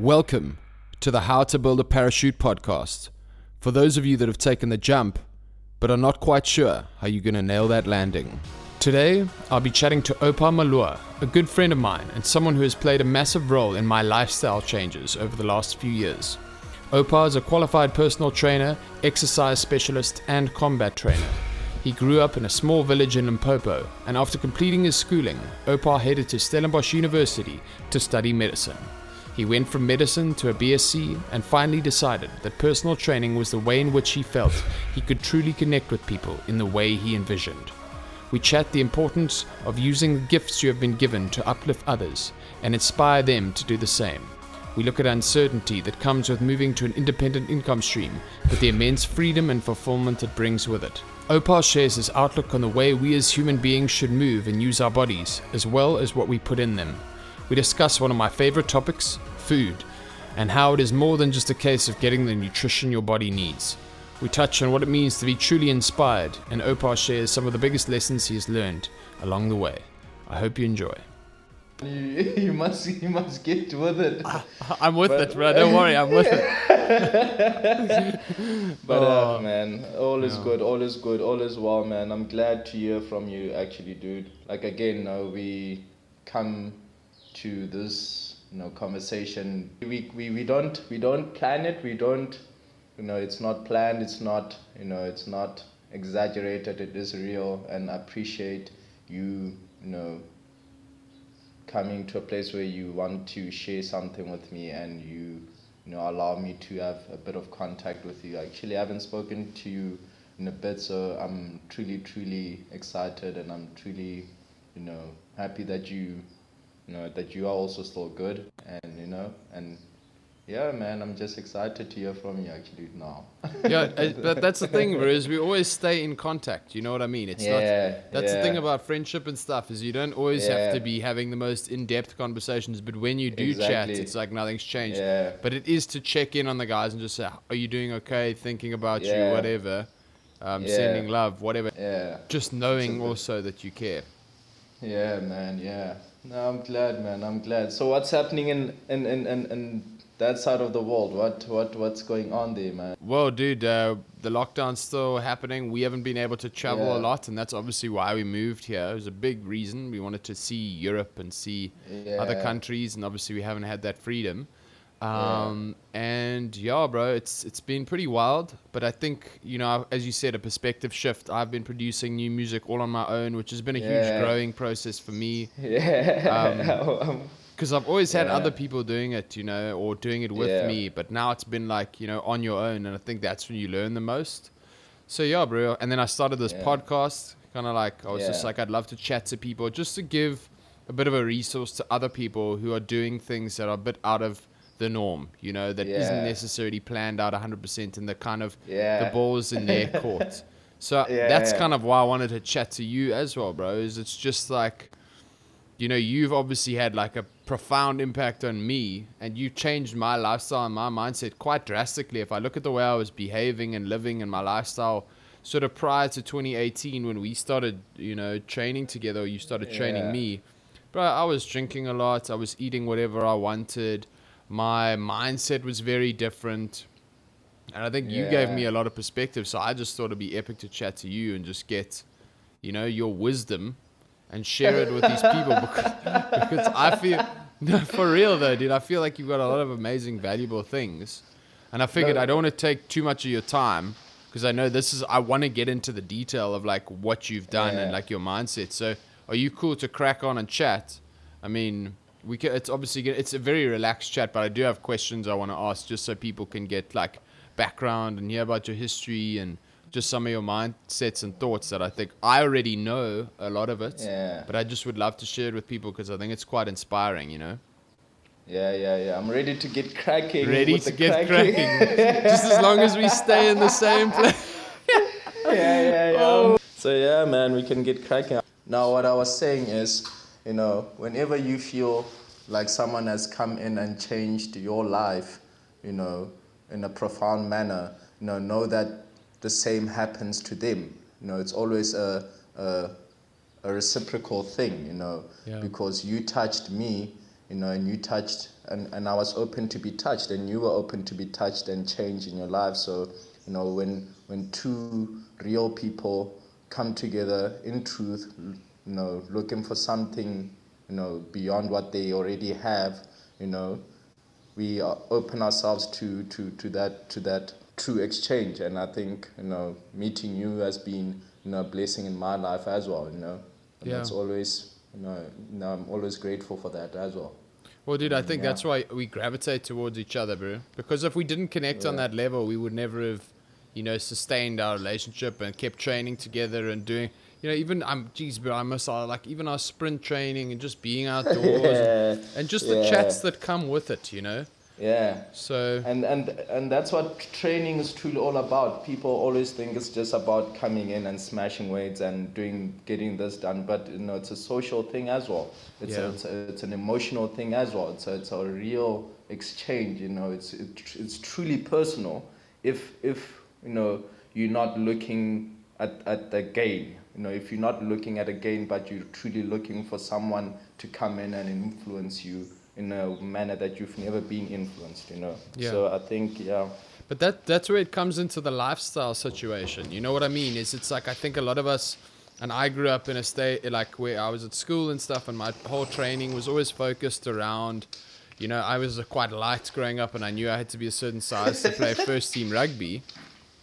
Welcome to the How to Build a Parachute podcast. For those of you that have taken the jump but are not quite sure how you're going to nail that landing. Today, I'll be chatting to Opa Malua, a good friend of mine and someone who has played a massive role in my lifestyle changes over the last few years. Opa is a qualified personal trainer, exercise specialist, and combat trainer. He grew up in a small village in Limpopo, and after completing his schooling, Opa headed to Stellenbosch University to study medicine. He went from medicine to a BSc and finally decided that personal training was the way in which he felt he could truly connect with people in the way he envisioned. We chat the importance of using the gifts you have been given to uplift others and inspire them to do the same. We look at uncertainty that comes with moving to an independent income stream, but the immense freedom and fulfillment it brings with it. Opa shares his outlook on the way we as human beings should move and use our bodies, as well as what we put in them. We discuss one of my favorite topics food and how it is more than just a case of getting the nutrition your body needs. We touch on what it means to be truly inspired, and Opa shares some of the biggest lessons he has learned along the way. I hope you enjoy. You, you must you must get with it. I'm with But- it, bro. Don't worry, I'm with it. But Oh, uh, man, all is yeah. good, all is good, all is well, man. I'm glad to hear from you, actually, dude. Like again, uh, we come to this, you know, conversation. We, we we don't we don't plan it. We don't, you know, it's not planned. It's not, you know, it's not exaggerated. It is real, and I appreciate you, you know, coming to a place where you want to share something with me and you you know allow me to have a bit of contact with you actually i haven't spoken to you in a bit so i'm truly truly excited and i'm truly you know happy that you you know that you are also still good and you know and yeah man i'm just excited to hear from you actually now Yeah, uh, but that's the thing. Is we always stay in contact. You know what I mean? It's not. yeah That's the thing about friendship and stuff is you don't always have to be having the most in-depth conversations, but when you do chat, it's like nothing's changed. yeah But it is to check in on the guys and just say, "Are you doing okay? Thinking about you, whatever. Um, Yeah. Sending love, whatever. yeah Just knowing also that you care." Yeah, man. Yeah. No, I'm glad, man. I'm glad. So, what's happening in in in in, in that side of the world? What what what's going on there, man? Well, dude, uh, the lockdown's still happening. We haven't been able to travel a lot, and that's obviously why we moved here. It was a big reason. We wanted to see Europe and see Yeah. other countries, and obviously we haven't had that freedom. Yeah. Um, And yeah, bro, it's it's been pretty wild. But I think you know, as you said, a perspective shift. I've been producing new music all on my own, which has been a huge growing process for me Yeah. Um, because I've always had Yeah. other people doing it, you know, or doing it with Yeah. me. But now it's been like you know on your own, and I think that's when you learn the most. So yeah, bro. And then I started this Yeah. podcast, kind of like I was just like I'd love to chat to people, just to give a bit of a resource to other people who are doing things that are a bit out of the norm, you know, that not necessarily planned out 100% and the kind of yeah. the ball's in their court. So Yeah, that's yeah. kind of why I wanted to chat to you as well, bro. Is it's just like, you know, you've obviously had like a profound impact on me, and you changed my lifestyle and my mindset quite drastically. If I look at the way I was behaving and living and my lifestyle, sort of prior to 2018 when we started, you know, training together, or you started training Yeah. me, bro, I was drinking a lot. I was eating whatever I wanted. My mindset was very different. And I think you gave me a lot of perspective, so I just thought it'd be epic to chat to you and just get, you know, your wisdom and share it with these people because, because I feel, no, for real though, dude, I feel like you've got a lot of amazing, valuable things. And I figured No. I don't want to take too much of your time because I know this is, I want to get into the detail of like what you've done and like your mindset. So are you cool to crack on and chat? I mean, we can, it's obviously gonna, it's a very relaxed chat, but I do have questions I want to ask just so people can get like background and hear about your history and just some of your mindsets and thoughts that I think I already know a lot of it, Yeah. but I just would love to share it with people because I think it's quite inspiring, you know. Yeah, yeah, yeah. I'm ready to get cracking. Ready with to the get cracking, just as long as we stay in the same place. yeah, yeah, yeah. Oh. So yeah, man, we can get cracking. Now, what I was saying is, you know, whenever you feel like someone has come in and changed your life, you know, in a profound manner, you know, know that the same happens to them. You know, it's always a, a, a reciprocal thing, you know, Yeah. because you touched me, you know, and you touched, and, and I was open to be touched, and you were open to be touched and change in your life. So, you know, when when two real people come together in truth, you know, looking for something, you know, beyond what they already have, you know, we open ourselves to, to, to that to that true exchange. And I think, you know, meeting you has been, you know, a blessing in my life as well, you know. And Yeah. it's always you know, you know, I'm always grateful for that as well. Well, dude, I think Yeah. that's why we gravitate towards each other, bro. Because if we didn't connect on that level, we would never have, you know, sustained our relationship and kept training together and doing, you know, even I'm, geez, bro, I miss our like even our sprint training and just being outdoors and, and just the Yeah. chats that come with it, you know. Yeah. So And and and that's what training is truly all about. People always think it's just about coming in and smashing weights and doing getting this done, but you know it's a social thing as well. It's Yeah. a, it's, a, it's an emotional thing as well. It's a, it's a real exchange. You know, it's it, it's truly personal. If if you know you're not looking at at the gain. You know, if you're not looking at a gain, but you're truly looking for someone to come in and influence you in a manner that you've never been influenced, you know. Yeah. So I think, yeah, But that that's where it comes into the lifestyle situation. You know what I mean? Is it's like I think a lot of us, and I grew up in a state like where I was at school and stuff, and my whole training was always focused around. You know, I was quite light growing up, and I knew I had to be a certain size to play first team rugby.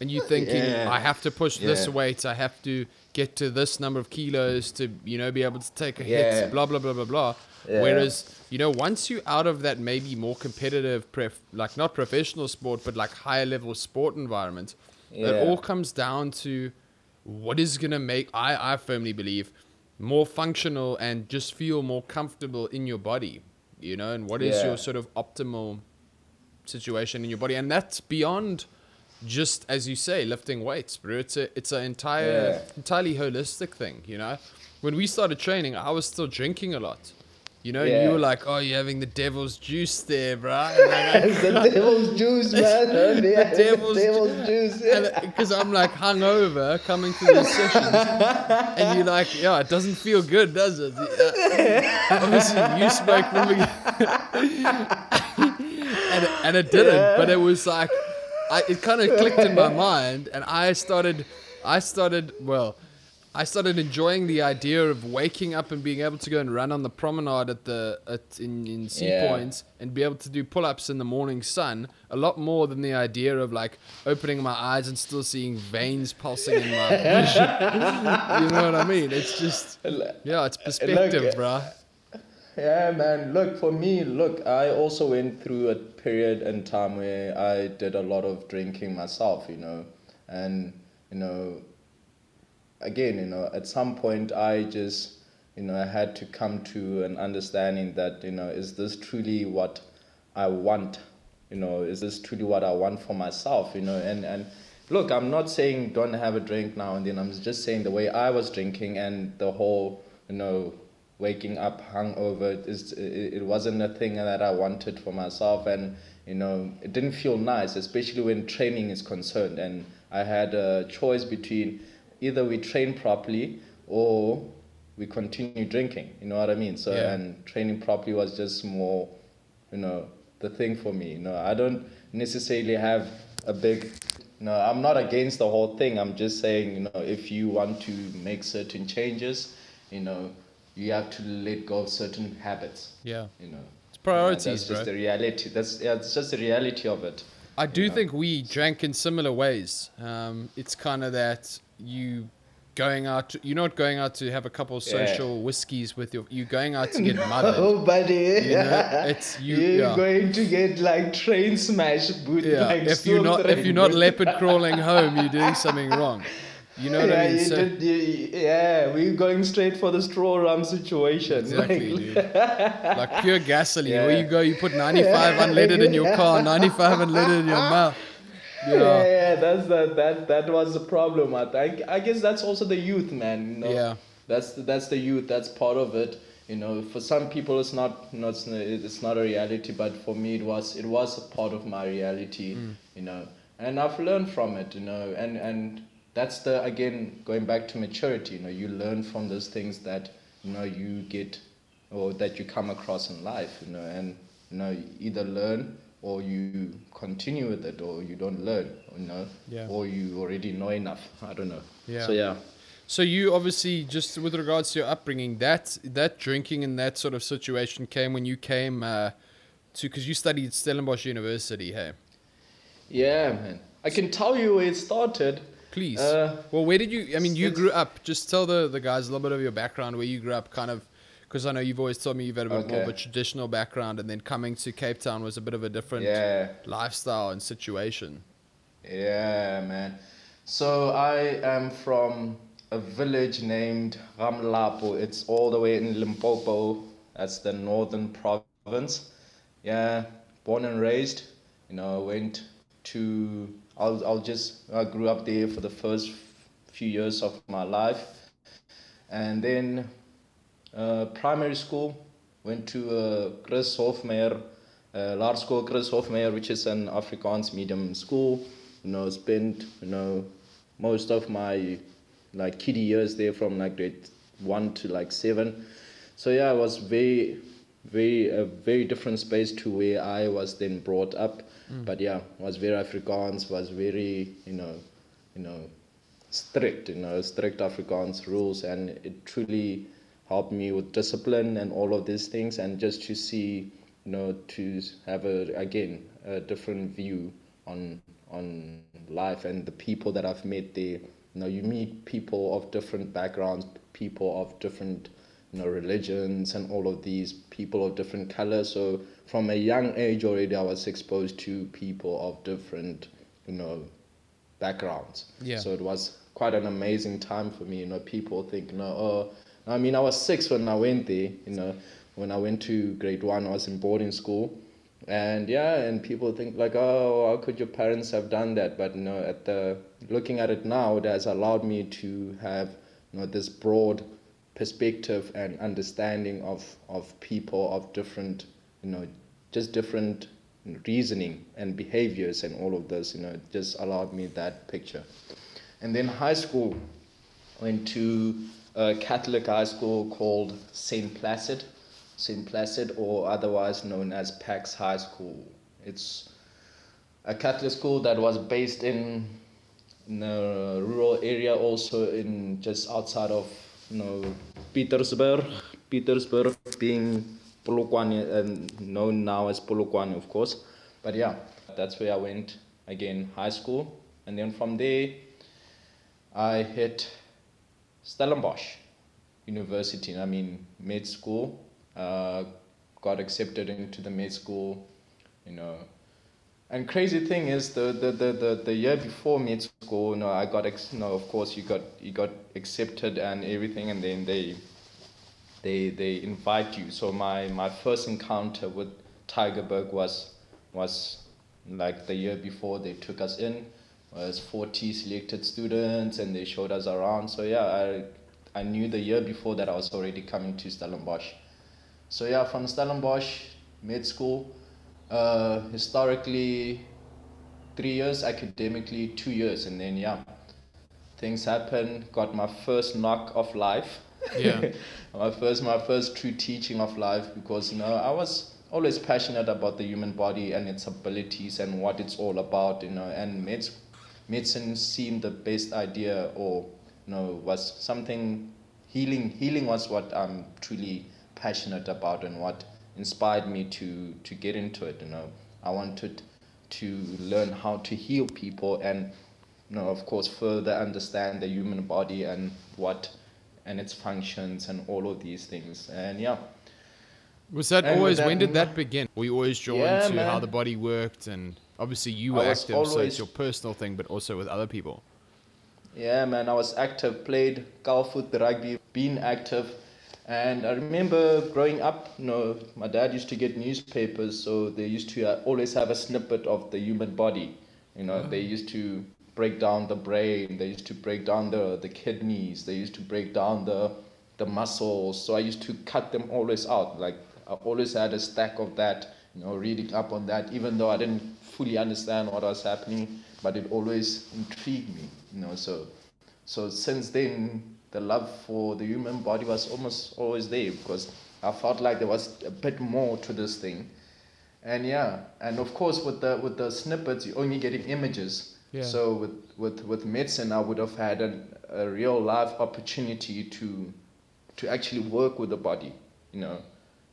And you thinking Yeah. I have to push this Yeah. weight, I have to get to this number of kilos to you know be able to take a Yeah. hit, blah blah blah blah blah. Yeah. Whereas you know once you're out of that maybe more competitive, pref- like not professional sport, but like higher level sport environment, it all comes down to what is gonna make I I firmly believe more functional and just feel more comfortable in your body, you know, and what is Yeah. your sort of optimal situation in your body, and that's beyond just as you say lifting weights, bro. It's a it's an entire Yeah. entirely holistic thing, you know. When we started training, I was still drinking a lot. You know, Yeah. you were like, "Oh, you're having the devil's juice there, bro." Like, the devil's juice, man. Yeah, it's devil's the devil's juice. because uh, I'm like hungover coming to these sessions, and you're like, yeah, it doesn't feel good, does it? Yeah. Obviously, you spoke from the and and it didn't, but it was like, I it kind of clicked in my mind, and I started, I started well. I started enjoying the idea of waking up and being able to go and run on the promenade at the at in, in Sea Yeah. Points and be able to do pull-ups in the morning sun a lot more than the idea of like opening my eyes and still seeing veins pulsing in my vision. you know what I mean? It's just yeah, it's perspective, Look, bruh. Yeah, man. Look, for me, look, I also went through a period in time where I did a lot of drinking myself, you know, and you know, again, you know, at some point I just, you know, I had to come to an understanding that, you know, is this truly what I want? You know, is this truly what I want for myself? You know, and and look, I'm not saying don't have a drink now and then. I'm just saying the way I was drinking and the whole, you know, waking up hungover is it, it wasn't a thing that I wanted for myself. And you know it didn't feel nice especially when training is concerned. And I had a choice between either we train properly or we continue drinking. You know what I mean? So Yeah. and training properly was just more you know the thing for me. You know I don't necessarily have a big no I'm not against the whole thing. I'm just saying you know if you want to make certain changes you know you have to let go of certain habits Yeah. you know It's priorities, that's just bro. the reality that's yeah, it's just the reality of it I do you know. think we drank in similar ways. Um, it's kind of that you going out, to, you're not going out to have a couple of Yeah. social whiskeys with your, you're going out to get mothered. oh buddy You know, it's you. you're yeah. going to get like train smash boot Yeah, if you're not if you're not leopard crawling home, you're doing something wrong. You know what yeah, I mean? So, did, you, yeah, we're going straight for the straw rum situation. exactly, like, dude. Like pure gasoline. Where you go, you put 95 unleaded in your car, 95 unleaded in your mouth. Yeah, Yeah, yeah, that's the, that that was the problem. I think. I guess that's also the youth, man. You know? Yeah. That's the, that's the youth. That's part of it. You know, for some people it's not, you know, it's, it's not a reality, but for me it was it was a part of my reality. Mm. You know, and I've learned from it. You know, and and that's the again going back to maturity. You know, you learn from those things that you know you get or that you come across in life, you know, and you know, you either learn or you continue with it, or you don't learn, you know, Yeah. or you already know enough. I don't know. Yeah. So yeah, So you obviously just with regards to your upbringing, that that drinking and that sort of situation came when you came uh, to because you studied Stellenbosch University. Hey, yeah, man. I can tell you where it started. Please. Uh, well, where did you? I mean, you grew up. Just tell the the guys a little bit of your background, where you grew up, kind of. Because I know you've always told me you've had a bit more of a traditional background, and then coming to Cape Town was a bit of a different Yeah. lifestyle and situation. Yeah, man. So I am from a village named Ramlapo. It's all the way in Limpopo. That's the northern province. Yeah, born and raised. You know, went to. I'll I'll just. I grew up there for the first few years of my life, and then uh, primary school. Went to uh, Chris Hofmeyer, uh, Laar School Chris Hofmeyer, which is an Afrikaans medium school. You know, spent you know most of my like kiddie years there from like grade one to like seven. So yeah, it was very, very a very different space to where I was then brought up. Mm. But yeah, was very Afrikaans, was very you know, you know, strict, you know, strict Afrikaans rules, and it truly helped me with discipline and all of these things, and just to see, you know, to have a again a different view on on life and the people that I've met there. You know, you meet people of different backgrounds, people of different you know religions, and all of these people of different colors. So from a young age already, I was exposed to people of different, you know, backgrounds. Yeah. So it was quite an amazing time for me. You know, people think, you know, oh, I mean, I was six when I went there. You know, when I went to grade one, I was in boarding school, and yeah, and people think like, oh, how could your parents have done that? But you know, at the looking at it now, it has allowed me to have you know this broad perspective and understanding of of people of different, you know, just different reasoning and behaviors and all of this. You know, just allowed me that picture. And then high school, went to a Catholic high school called St. Placid, St. Placid, or otherwise known as Pax High School. It's a Catholic school that was based in, in a rural area, also in just outside of you know Pietersburg. Pietersburg being Polokwane and known now as Polokwane, of course. But yeah, that's where I went again, high school, and then from there, I hit Stellenbosch University. I mean, med school. Uh, got accepted into the med school, you know. And crazy thing is, the, the, the, the, the year before med school, you know, I got, ex- know, of course, you got you got accepted and everything, and then they they they invite you. So my my first encounter with Tygerberg was was like the year before they took us in was 40 selected students and they showed us around. So yeah, I I knew the year before that I was already coming to Stellenbosch. So yeah, from Stellenbosch med school, uh, historically three years, academically two years, and then yeah, things happen. Got my first knock of life. Yeah. my first my first true teaching of life because you know I was always passionate about the human body and its abilities and what it's all about, you know, and med- medicine seemed the best idea or you know was something healing healing was what I'm truly passionate about and what inspired me to to get into it, you know. I wanted to learn how to heal people and you know, of course, further understand the human body and what and its functions and all of these things. And yeah, Was that And always? when did that begin? Were you always drawn Yeah, to how the body worked, and obviously you were active, so it's always- your personal thing, but also with other people. Yeah, man, I was active, played golf with the rugby, been active. And I remember growing up, you know, my dad used to get newspapers, so they used to uh, always have a snippet of the human body. You know, they used to break down the brain, they used to break down the, the kidneys, they used to break down the, the muscles. So I used to cut them always out. Like, I always had a stack of that, you know, reading up on that, even though I didn't fully understand what was happening, but it always intrigued me, you know. So, so since then, the love for the human body was almost always there because I felt like there was a bit more to this thing. And yeah, and of course with the with the snippets you're only getting images. Yeah. So with, with, with medicine I would have had an, a real life opportunity to to actually work with the body, you know,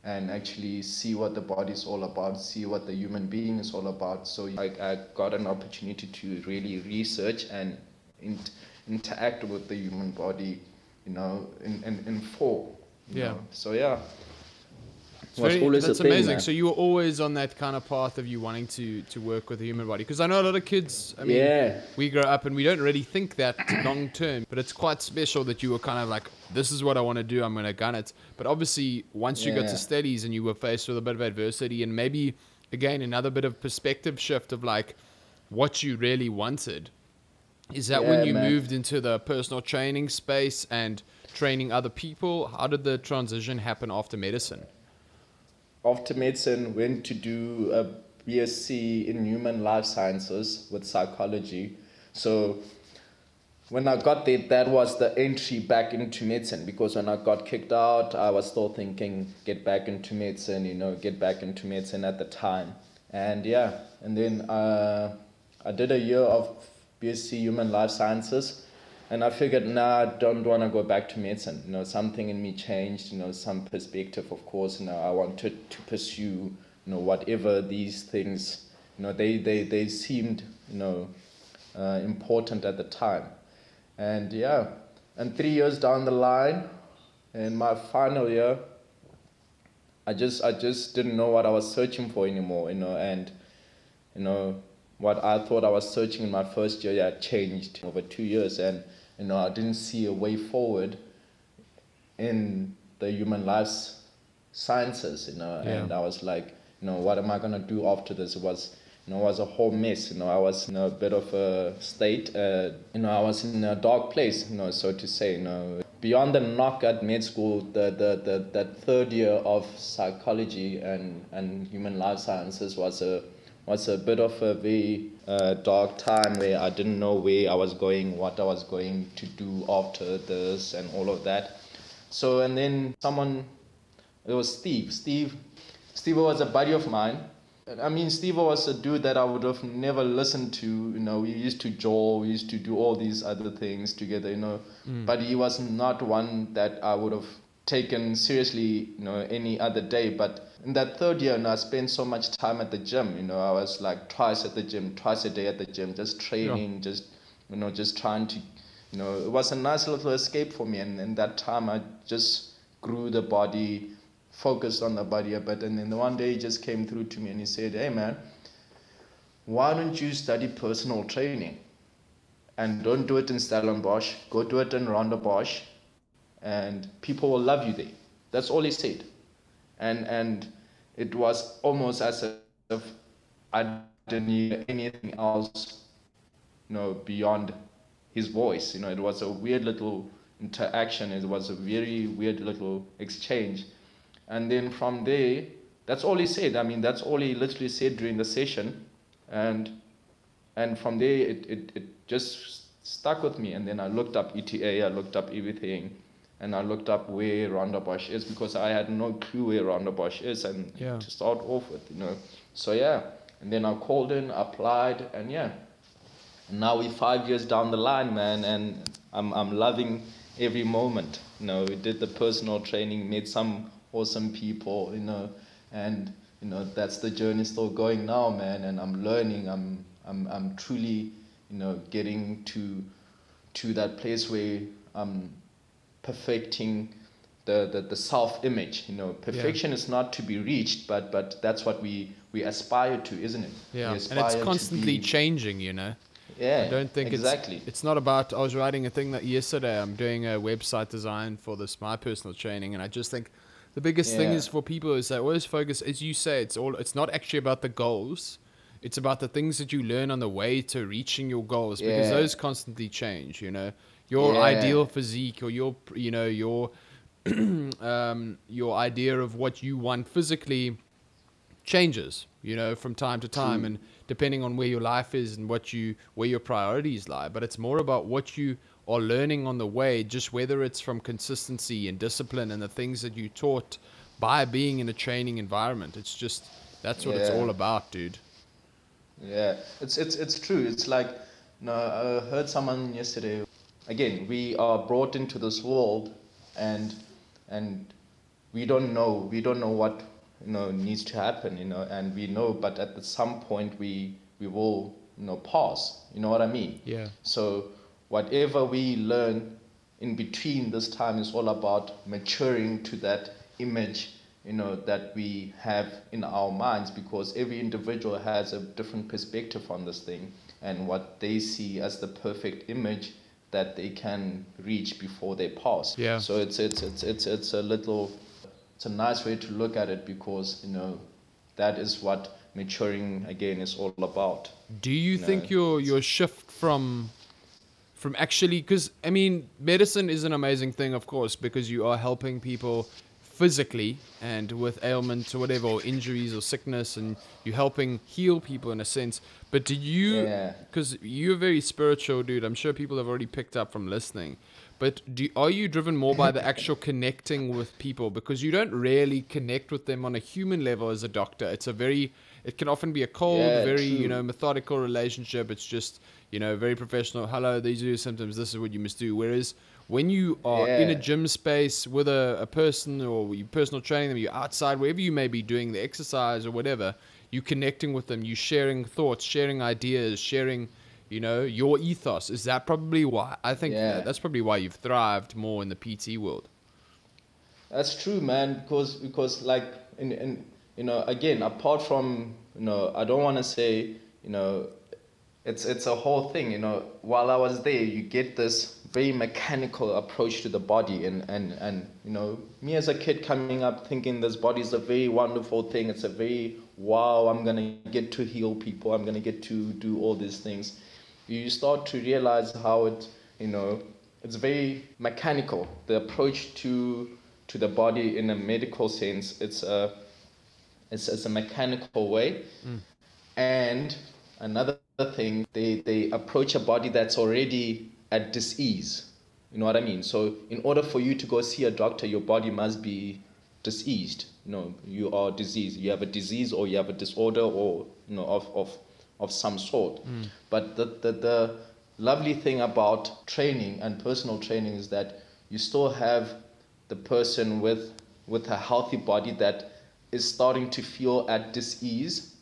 and actually see what the body is all about, see what the human being is all about. So I, I got an opportunity to really research and in, interact with the human body, you know, in, in, in full. Yeah. know. So yeah. It's Was very- always a that's thing, amazing. man. So you were always on that kind of path of you wanting to to work with the human body, because I know a lot of kids. I mean, Yeah. we grow up and we don't really think that long term, but it's quite special that you were kind of like, this is what I want to do. I'm going to gun it. But obviously, once you got to Yeah. studies and you were faced with a bit of adversity and maybe again another bit of perspective shift of like what you really wanted. Is that when you man. moved into the personal training space and training other people? How did the transition happen after medicine? After medicine went to do a BSc in human life sciences with psychology. So when I got there, that was the entry back into medicine because when I got kicked out, I was still thinking, get back into medicine, you know, get back into medicine at the time. And yeah, and then uh, I did a year of BSc Human Life Sciences. And I figured, nah, I don't want to go back to medicine. You know, something in me changed. You know, some perspective, of course. You know, I wanted to pursue, you know, whatever these things. You know, they they they seemed, you know, uh, important at the time. And yeah, and three years down the line, in my final year, I just I just didn't know what I was searching for anymore. You know, and you know what I thought I was searching in my first year had changed over two years, and you know I didn't see a way forward in the human life sciences. You know, Yeah. and I was like, you know, what am I gonna do after this? It was you know, it was a whole mess. You know, I was in a bit of a state. Uh, you know, I was in a dark place. You know, so to say. You know, beyond the knock at med school, the the, the that third year of psychology and and human life sciences was a was a bit of a very uh, dark time where I didn't know where I was going, what I was going to do after this, and all of that. So and then someone, it was Steve. Steve, Steve was a buddy of mine. I mean, Steve was a dude that I would have never listened to. You know, we used to jaw, we used to do all these other things together. You know, but he was not one that I would have taken seriously. You know, any other day. But in that third year, you know, I spent so much time at the gym. You know, I was like twice at the gym, twice a day at the gym, just training, just you know, just trying to, you know, it was a nice little escape for me. And in that time, I just grew the body, focused on the body a bit. And then one day he just came through to me and he said, Hey man, why don't you study personal training? And don't do it in Stellenbosch, go do it in Rondebosch, and people will love you there. That's all he said. And and it was almost as if I didn't need anything else, you know, beyond his voice. You know, it was a weird little interaction. It was a very weird little exchange. And then from there, that's all he said. I mean, that's all he literally said during the session. And and from there, it, it, it just stuck with me. And then I looked up ETA, I looked up everything. And I looked up where Rondebosch is because I had no clue where Rondebosch is and Yeah. to start off with, you know. So yeah, and then I called in, applied, and yeah. And now we're five years down the line, man, and I'm I'm loving every moment. You know, we did the personal training, met some awesome people, you know, and you know that's the journey still going now, man. And I'm learning. I'm I'm I'm truly, you know, getting to to that place where I'm perfecting the, the, the self image. You know, perfection is not to be reached, but but that's what we we aspire to, isn't it? Yeah, and it's constantly changing, you know. Yeah, I don't think exactly. it's it's not about. I was writing a thing that yesterday. I'm doing a website design for this my personal training, and I just think the biggest thing is for people is they always focus, as you say, it's all. It's not actually about the goals. It's about the things that you learn on the way to reaching your goals because Yeah. those constantly change. You know, your Yeah. ideal physique or your you know your um, your idea of what you want physically changes you know from time to time True. and depending on where your life is and what you where your priorities lie but it's more about what you are learning on the way just whether it's from consistency and discipline and the things that you taught by being in a training environment. It's just that's what it's all about, dude. Yeah, it's it's it's true. It's like, no, I heard someone yesterday. Again, we are brought into this world, and and we don't know we don't know what you know needs to happen. You know, and we know, but at some point we we will you know pass. You know what I mean? Yeah. So whatever we learn in between this time is all about maturing to that image, you know, that we have in our minds because every individual has a different perspective on this thing and what they see as the perfect image that they can reach before they pass. Yeah. So it's it's it's it's it's a little it's a nice way to look at it because, you know, that is what maturing again is all about. Do you No, think your your shift from from actually because I mean medicine is an amazing thing, of course, because you are helping people physically and with ailments or whatever, or injuries or sickness, and you're helping heal people in a sense. But do you? Yeah. Because you're a very spiritual dude. I'm sure people have already picked up from listening. But do, are you driven more by the actual connecting with people? Because you don't really connect with them on a human level as a doctor. It's a very, it can often be a cold, Yeah, very, you know, methodical relationship. It's just, you know, very professional. Hello, these are your symptoms. This is what you must do. Whereas when you are in a gym space with a, a person or you personal training them, you're outside, wherever you may be doing the exercise or whatever, you connecting with them, you sharing thoughts, sharing ideas, sharing, you know, your ethos. Is that probably why? I think Yeah. that's probably why you've thrived more in the PT world. That's true, man. Because because like in in you know again apart from you know I don't want to say you know it's it's a whole thing. You know while I was there, you get this very mechanical approach to the body, and and and you know me as a kid coming up thinking this body is a very wonderful thing. It's a very wow. I'm gonna get to heal people. I'm gonna get to do all these things. You start to realize how it you know it's very mechanical. The approach to to the body in a medical sense, it's a it's, it's a mechanical way. Mm. And another thing, they, they approach a body that's already at disease. You know what I mean? So in order for you to go see a doctor, your body must be diseased. You know, you are diseased. You have a disease or you have a disorder or you know of, of, of some sort. Mm. But the, the, the lovely thing about training and personal training is that you still have the person with with a healthy body that is starting to feel at disease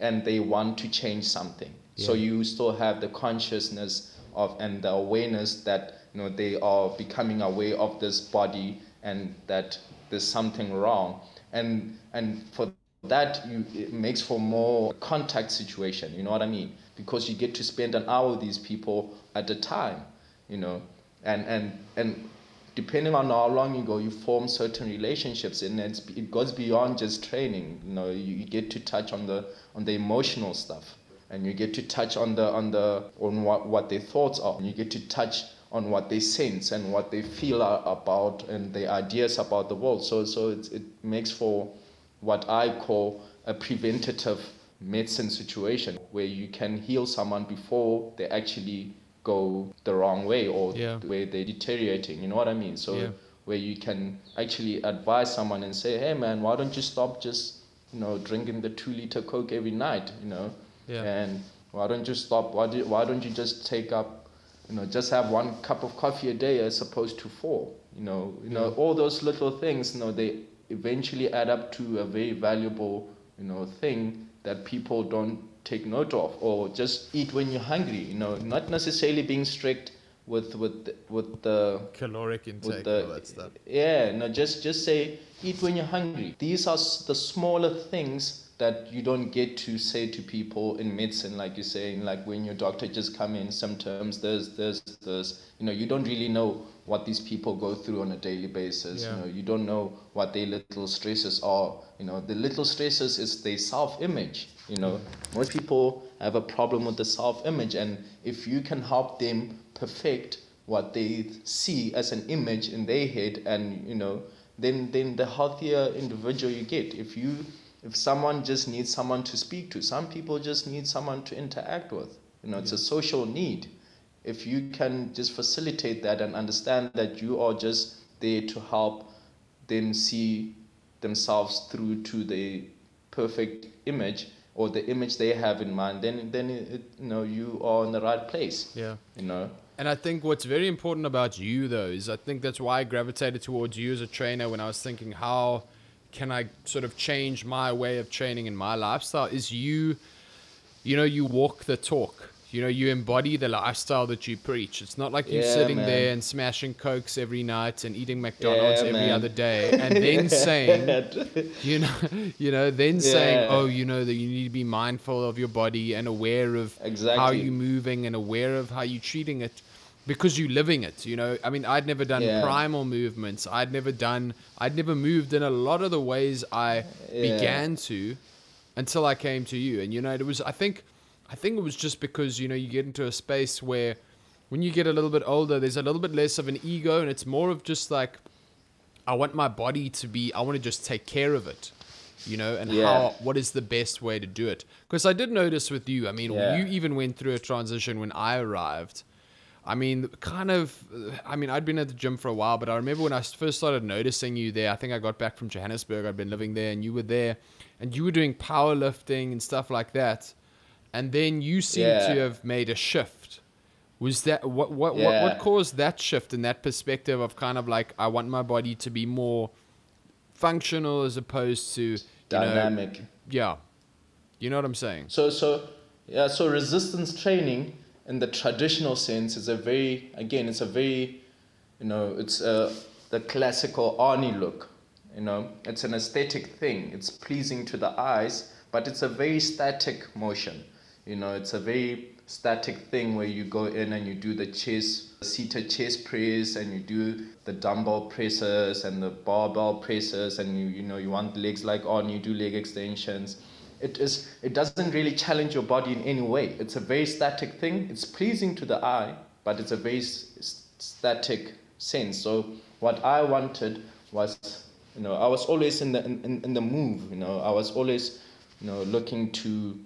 and they want to change something so you still have the consciousness of and the awareness that you know they are becoming aware of this body and that there's something wrong. And and for that you it makes for more contact situation you know what i mean? Because you get to spend an hour with these people at a time you know? And and and depending on how long you go, you form certain relationships, and it's, it goes beyond just training. You know, you, you get to touch on the on the emotional stuff, and you get to touch on the on the on what what their thoughts are, and you get to touch on what they sense and what they feel about and their ideas about the world. So so it it makes for what I call a preventative medicine situation where you can heal someone before they actually go the wrong way or Yeah. where they're deteriorating. You know what I mean? So Yeah. where you can actually advise someone and say, "Hey, man, why don't you stop just you know drinking the two liter coke every night? You know, Yeah. and why don't you stop? Why do why don't you just take up, you know, just have one cup of coffee a day as opposed to four? You know, you know all those little things. You know, they eventually add up to a very valuable you know thing that people don't take note of or just eat when you're hungry you know not necessarily being strict with with with the Caloric intake, the all that stuff. yeah no just just say eat when you're hungry these are the smaller things that you don't get to say to people in medicine like you're saying like when your doctor just come in symptoms there's there's there's you know you don't really know what these people go through on a daily basis Yeah. you know you don't know what their little stresses are you know. The little stresses is their self-image you know. Mm. Most people have a problem with the self-image and if you can help them perfect what they see as an image in their head and you know then then the healthier individual you get. If you if someone just needs someone to speak to some people just need someone to interact with you know it's a social need if you can just facilitate that and understand that you are just there to help them see themselves through to the perfect image or the image they have in mind, then then it, you know you are in the right place. Yeah. You know. And I think what's very important about you though is I think that's why I gravitated towards you as a trainer when I was thinking how can I sort of change my way of training in my lifestyle is you you know you walk the talk you know you embody the lifestyle that you preach it's not like you Yeah, sitting man. there and smashing cokes every night and eating mcdonald's Yeah, every man. other day and then saying you know you know then saying oh you know that you need to be mindful of your body and aware of exactly. how you're moving and aware of how you're treating it because you're living it you know i mean i'd never done Yeah. primal movements i'd never done i'd never moved in a lot of the ways i Yeah. began to until i came to you and you know it was i think i think it was just because you know you get into a space where when you get a little bit older there's a little bit less of an ego and it's more of just like I want my body to be I want to just take care of it. You know, and Yeah. how what is the best way to do it? Because I did notice with you, I mean, you even went through a transition when I arrived. I mean, kind of I mean, I'd been at the gym for a while, but I remember when I first started noticing you there, I think I got back from Johannesburg, I'd been living there and you were there and you were doing powerlifting and stuff like that. And then you seem Yeah. to have made a shift. Was that what what, what what caused that shift in that perspective of kind of like I want my body to be more functional as opposed to you know, Dynamic. yeah, you know what I'm saying? So so yeah, so resistance training in the traditional sense is a very again it's a very you know it's a the classical Arnie look. You know, it's an aesthetic thing. It's pleasing to the eyes, but it's a very static motion. You know, it's a very static thing where you go in and you do the chest seated chest press and you do the dumbbell presses and the barbell presses and you you know you want legs like on you do leg extensions it is it doesn't really challenge your body in any way. It's a very static thing. It's pleasing to the eye but it's a very static sense. So what i wanted was you know i was always in the in, in the move you know. I was always you know looking to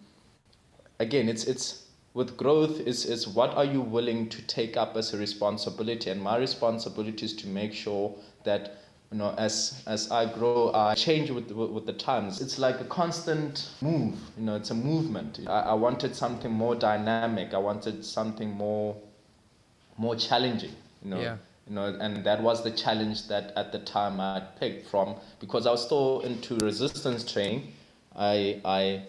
again it's it's with growth is is what are you willing to take up as a responsibility? And my responsibility is to make sure that you know as as i grow i change with with, with the times. It's like a constant move you know it's a movement. I, I wanted something more dynamic. I wanted something more more challenging you know. Yeah. you know and that was the challenge that at the time i picked from because i was still into resistance training. I i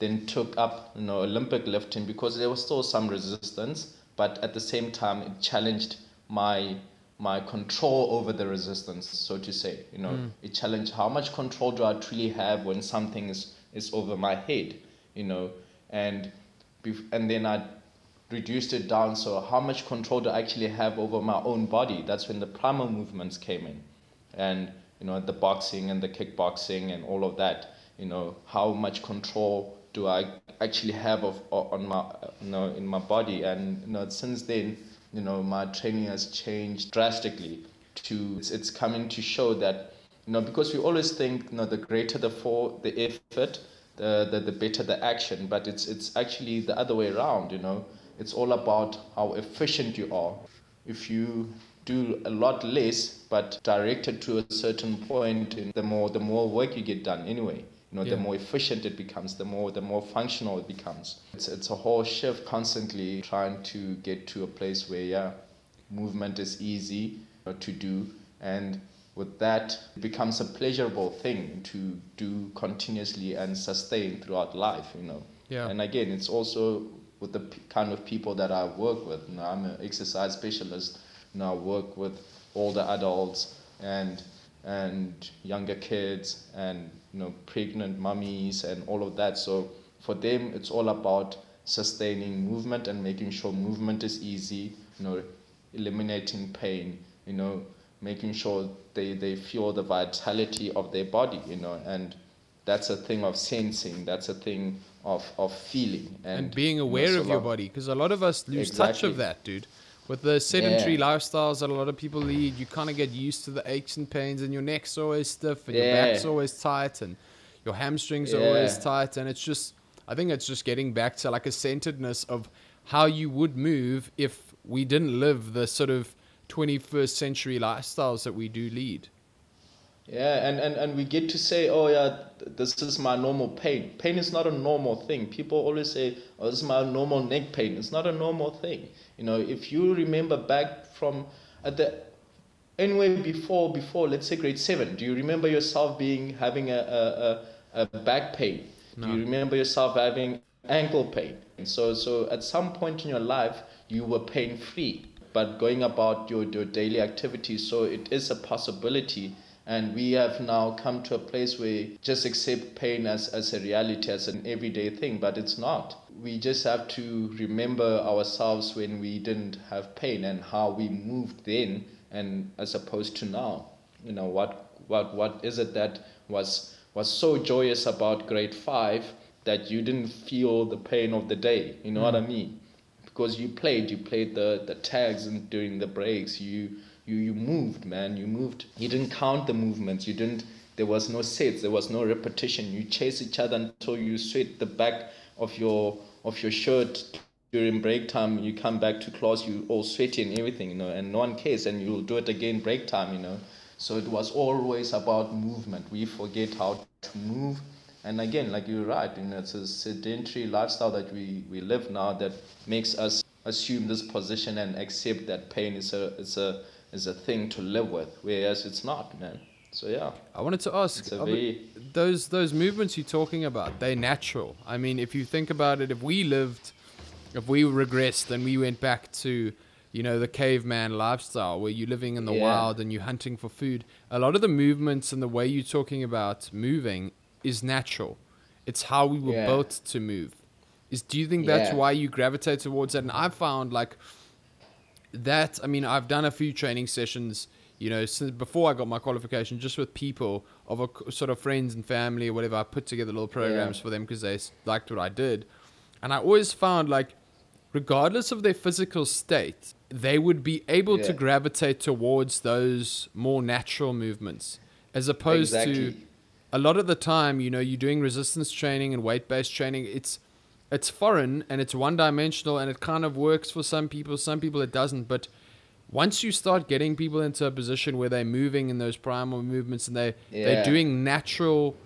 then took up you know olympic lifting because there was still some resistance but at the same time it challenged my my control over the resistance so to say you know hmm. it challenged how much control do i truly have when something is is over my head you know? And bef- and then i reduced it down so how much control do I actually have over my own body? That's when the primal movements came in. And you know the boxing and the kickboxing and all of that you know how much control do I actually have of on my you know in my body? And you know since then you know my training has changed drastically to it's, it's coming to show that you know because we always think you know the greater the for the effort the, the the better the action. But it's it's actually the other way around you know. It's all about how efficient you are. If you do a lot less but directed to a certain point and the more the more work you get done anyway you know Yeah. the more efficient it becomes the more the more functional it becomes. It's it's a whole shift constantly trying to get to a place where yeah movement is easy to do. And with that it becomes a pleasurable thing to do continuously and sustain throughout life you know. Yeah. and again it's also with the p- kind of people that i work with. You know, i'm an exercise specialist. You know, i work with older adults and and younger kids and you know pregnant mummies and all of that. So for them it's all about sustaining movement and making sure movement is easy you know eliminating pain you know making sure they they feel the vitality of their body you know. And that's a thing of sensing. That's a thing of of feeling. And, and, being you know, aware so of your body because a lot of us lose touch of that dude with the sedentary Yeah. lifestyles that a lot of people lead you kind of get used to the aches and pains and your neck's always stiff and your back's always tight and your hamstrings are always tight and it's just i think it's just getting back to like a centeredness of how you would move if we didn't live the sort of 21st century lifestyles that we do lead Yeah, and, and, and we get to say, oh yeah, this is my normal pain. Pain is not a normal thing. People always say, oh, this is my normal neck pain. It's not a normal thing. You know, if you remember back from at the anyway before before let's say grade seven, do you remember yourself being having a, a, a, a back pain? No. Do you remember yourself having ankle pain? So so at some point in your life you were pain free, but going about your, your daily activities, so it is a possibility and we have now come to a place where just accept pain as, as a reality, as an everyday thing, but it's not. We just have to remember ourselves when we didn't have pain and how we moved then and as opposed to now. You know, what what what is it that was was so joyous about grade five that you didn't feel the pain of the day? You know mm. what I mean? Because you played, you played the, the tags and during the breaks, you you you moved man. You moved. You didn't count the movements. You didn't there was no sets. There was no repetition. You chase each other until you sweat the back of your of your shirt during break time. You come back to class you all sweaty and everything you know and no one cares. And you'll do it again break time you know. So it was always about movement. We forget how to move. And again like you're right you know it's a sedentary lifestyle that we we live now that makes us assume this position and accept that pain is a is a is a thing to live with, whereas it's not, man. So yeah. I wanted to ask those those movements you're talking about. They're natural. I mean, if you think about it, if we lived, if we regressed and we went back to, you know, the caveman lifestyle where you're living in the yeah. wild and you're hunting for food, a lot of the movements and the way you're talking about moving is natural. It's how we were yeah. built to move. Is do you think that's yeah. why you gravitate towards that? And I've found like that I mean, I've done a few training sessions, you know, since before I got my qualification, just with people of a sort of friends and family or whatever. I put together little programs yeah. for them because they liked what I did, and I always found like, regardless of their physical state, they would be able yeah. to gravitate towards those more natural movements, as opposed exactly. to a lot of the time, you know, you're doing resistance training and weight based training. It's it's foreign and it's one dimensional and it kind of works for some people some people it doesn't but once you start getting people into a position where they're moving in those primal movements and they yeah. they're doing natural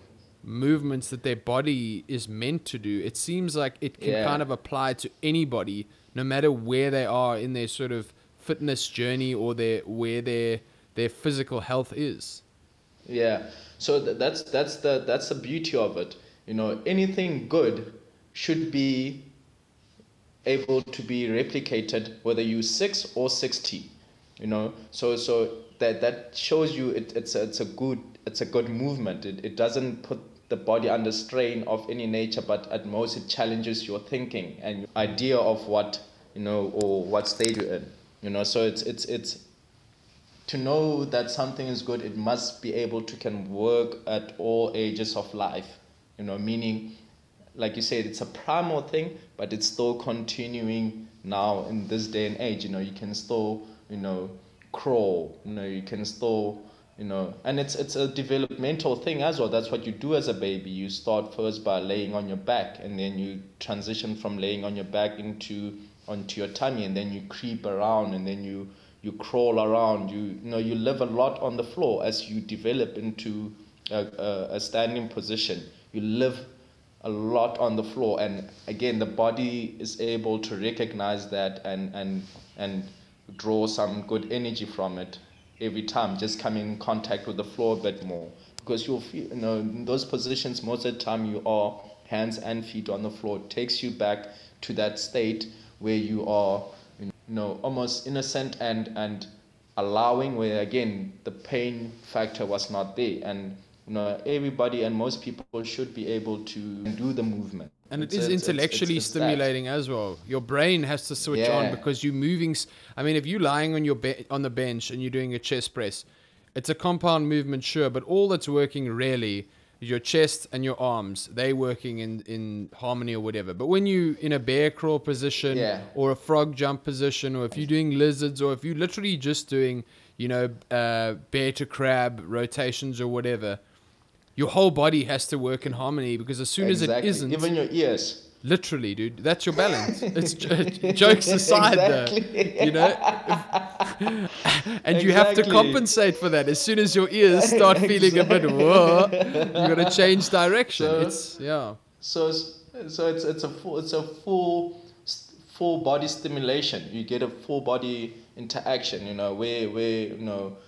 movements that their body is meant to do it seems like it can yeah. kind of apply to anybody no matter where they are in their sort of fitness journey or their where their their physical health is yeah so that's that's the that's the beauty of it you know anything good should be able to be replicated whether you 6 or 60 you know? So so that that shows you it, it's a, it's a good it's a good movement. It, it doesn't put the body under strain of any nature but at most it challenges your thinking and your idea of what you know or what state you're in you know? So it's it's it's to know that something is good it must be able to can work at all ages of life you know? Meaning like you said, it's a primal thing, but it's still continuing now in this day and age. You know, you can still, you know, crawl. You know, you can still, you know, and it's it's a developmental thing as well. That's what you do as a baby. You start first by laying on your back, and then you transition from laying on your back into onto your tummy, and then you creep around, and then you you crawl around. You you know you live a lot on the floor as you develop into a, a, a standing position. You live a lot on the floor. And again the body is able to recognize that and and and draw some good energy from it every time just come in contact with the floor a bit more. Because you'll feel you know in those positions most of the time you are hands and feet on the floor. It takes you back to that state where you are you know almost innocent and and allowing where again the pain factor was not there. And you know, everybody and most people should be able to do the movement. And it it's, is intellectually it's, it's, stimulating as well. Your brain has to switch yeah. on because you're moving. I mean, if you're lying on your be- on the bench and you're doing a chest press, it's a compound movement, sure, but all that's working really is your chest and your arms. They're working in, in harmony or whatever. But when you're in a bear crawl position yeah. or a frog jump position, or if you're doing lizards, or if you're literally just doing, you know, uh, bear to crab rotations or whatever, your whole body has to work in harmony because as soon exactly. as it isn't, even your ears. Literally, dude, that's your balance. it's jokes aside, exactly. though. You know, and you have to compensate for that. As soon as your ears start feeling a bit whoa, you got to change direction. So- it's yeah, So it's, so it's it's a full it's a full full body stimulation. You get a full body interaction. You know where where you know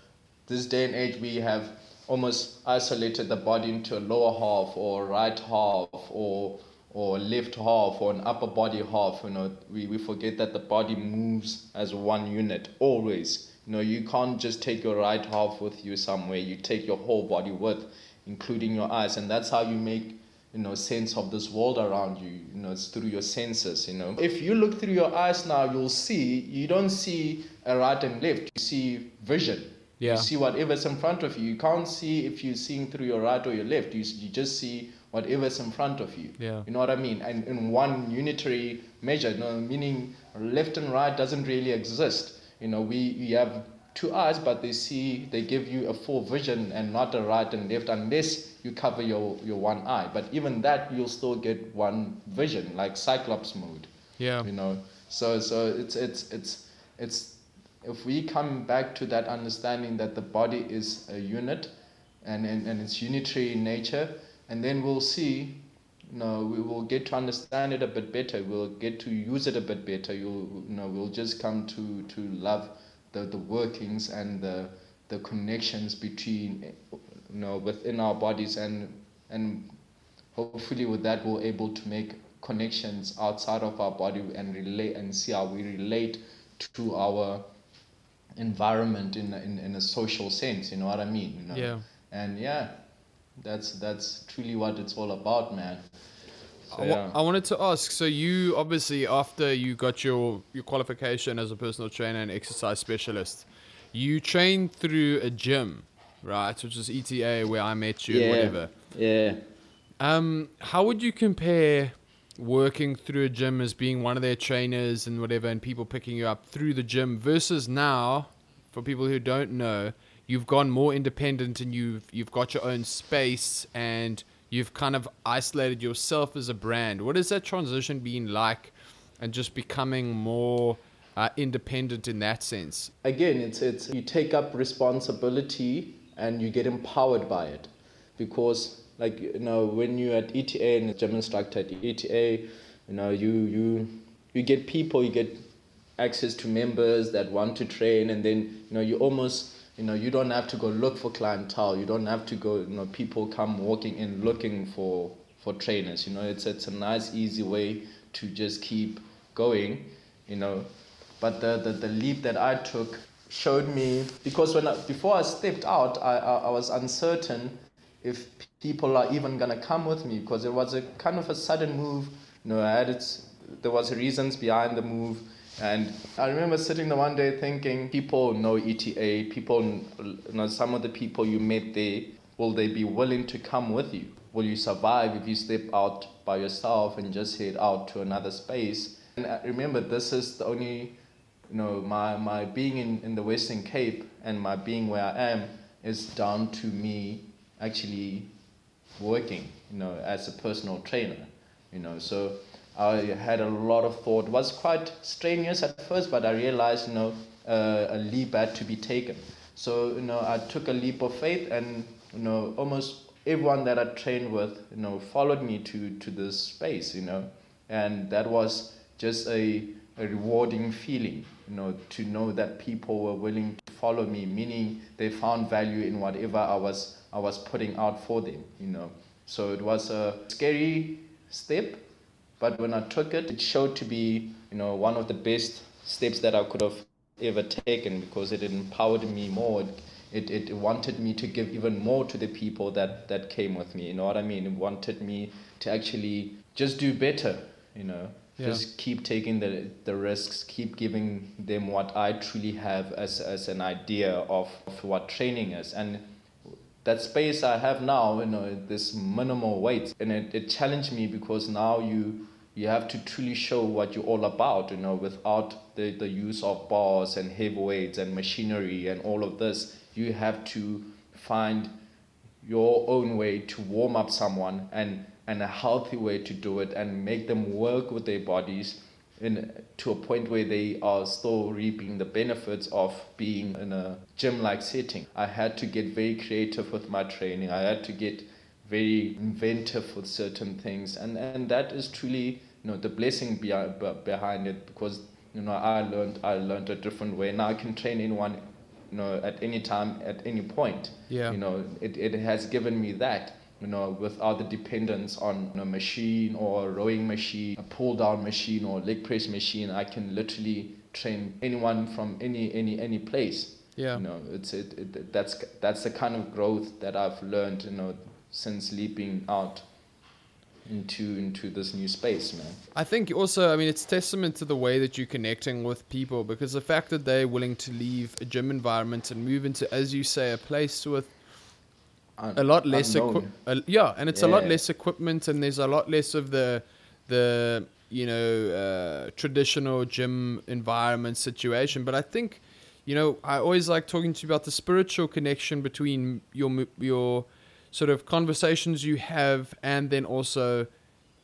this day and age we have almost isolated the body into a lower half or right half or or left half or an upper body half. You know we, we forget that the body moves as one unit always. You know you can't just take your right half with you somewhere. You take your whole body with, including your eyes, and that's how you make you know sense of this world around you you know it's through your senses you know if you look through your eyes now you'll see you don't see a right and left you see vision Yeah. you see whatever's in front of you. You can't see if you're seeing through your right or your left. You, you just see whatever's in front of you. Yeah. you know what i mean? And in one unitary measure you know meaning left and right doesn't really exist. You know we, we have two eyes but they see they give you a full vision and not a right and left unless you cover your, your one eye. But even that you'll still get one vision like cyclops mode. Yeah, you know? So so it's it's it's it's if we come back to that understanding that the body is a unit and and, and it's unitary in nature and then we'll see you know we will get to understand it a bit better. We'll get to use it a bit better. You'll you know we'll just come to to love the the workings and the the connections between you know within our bodies and and hopefully with that we're able to make connections outside of our body and relate and see how we relate to our environment in a, in, in a social sense you know what i mean you know yeah. and yeah that's that's truly what it's all about man so, I yeah. I wanted to ask. So you obviously after you got your your qualification as a personal trainer and exercise specialist, you trained through a gym, right? Which is ETA where I met you and whatever. yeah Um, how would you compare working through a gym as being one of their trainers and whatever, and people picking you up through the gym versus now, for people who don't know, you've gone more independent and you've you've got your own space and you've kind of isolated yourself as a brand. What has that transition been like, and just becoming more uh, independent in that sense? again it's it's you take up responsibility and you get empowered by it because like you know when you're at ETA and gym instructor at ETA you know you you you get people you get access to members that want to train and then you know you almost you know you don't have to go look for clientele. You don't have to go you know people come walking in looking for for trainers. You know it's it's a nice easy way to just keep going you know. But the, the, the leap that I took showed me because when I, before I stepped out, I, I, I was uncertain if people are even gonna come with me because it was a kind of a sudden move. You know, I had its, there was reasons behind the move, and I remember sitting there one day thinking, people know ETA, people, you know, some of the people you met there, will they be willing to come with you? Will you survive if you step out by yourself and just head out to another space? And I remember, this is the only you know, my, my being in, in the Western Cape and my being where I am is down to me actually working, you know, as a personal trainer, you know. So I had a lot of thought. It was quite strenuous at first, but I realized, you know, uh, a leap had to be taken. So, you know, I took a leap of faith and, you know, almost everyone that I trained with, you know, followed me to, to this space, you know. And that was just a, a rewarding feeling, you know, to know that people were willing to follow me, meaning they found value in whatever I was I was putting out for them, you know. So it was a scary step, but when I took it, it showed to be, you know, one of the best steps that I could have ever taken because it empowered me more. It, it, it wanted me to give even more to the people that, that came with me, you know what I mean? It wanted me to actually just do better, you know. Yeah. Just keep taking the, the risks, keep giving them what I truly have as, as an idea of, of what training is. And that space I have now, you know, this minimal weight, and it, it challenged me because now you you have to truly show what you're all about, you know, without the, the use of bars and heavy weights and machinery and all of this. You have to find your own way to warm up someone and, and a healthy way to do it and make them work with their bodies in to a point where they are still reaping the benefits of being in a gym like setting. I had to get very creative with my training. I had to get very inventive with certain things and and that is truly you know the blessing behind behind it because you know I learned I learned a different way. Now I can train anyone you know at any time at any point. Yeah. You know it, it has given me that you know, without the dependence on a machine or a rowing machine, a pull down machine or leg press machine, I can literally train anyone from any any any place. Yeah. You know, it's it, it that's that's the kind of growth that I've learned, you know, since leaping out into into this new space, man. I think also, I mean, it's testament to the way that you're connecting with people because the fact that they're willing to leave a gym environment and move into, as you say, a place with Un- a lot less equi- uh, yeah and it's a lot less equipment and there's a lot less of the the you know uh, traditional gym environment situation. But i think you know i always like talking to you about the spiritual connection between your your sort of conversations you have and then also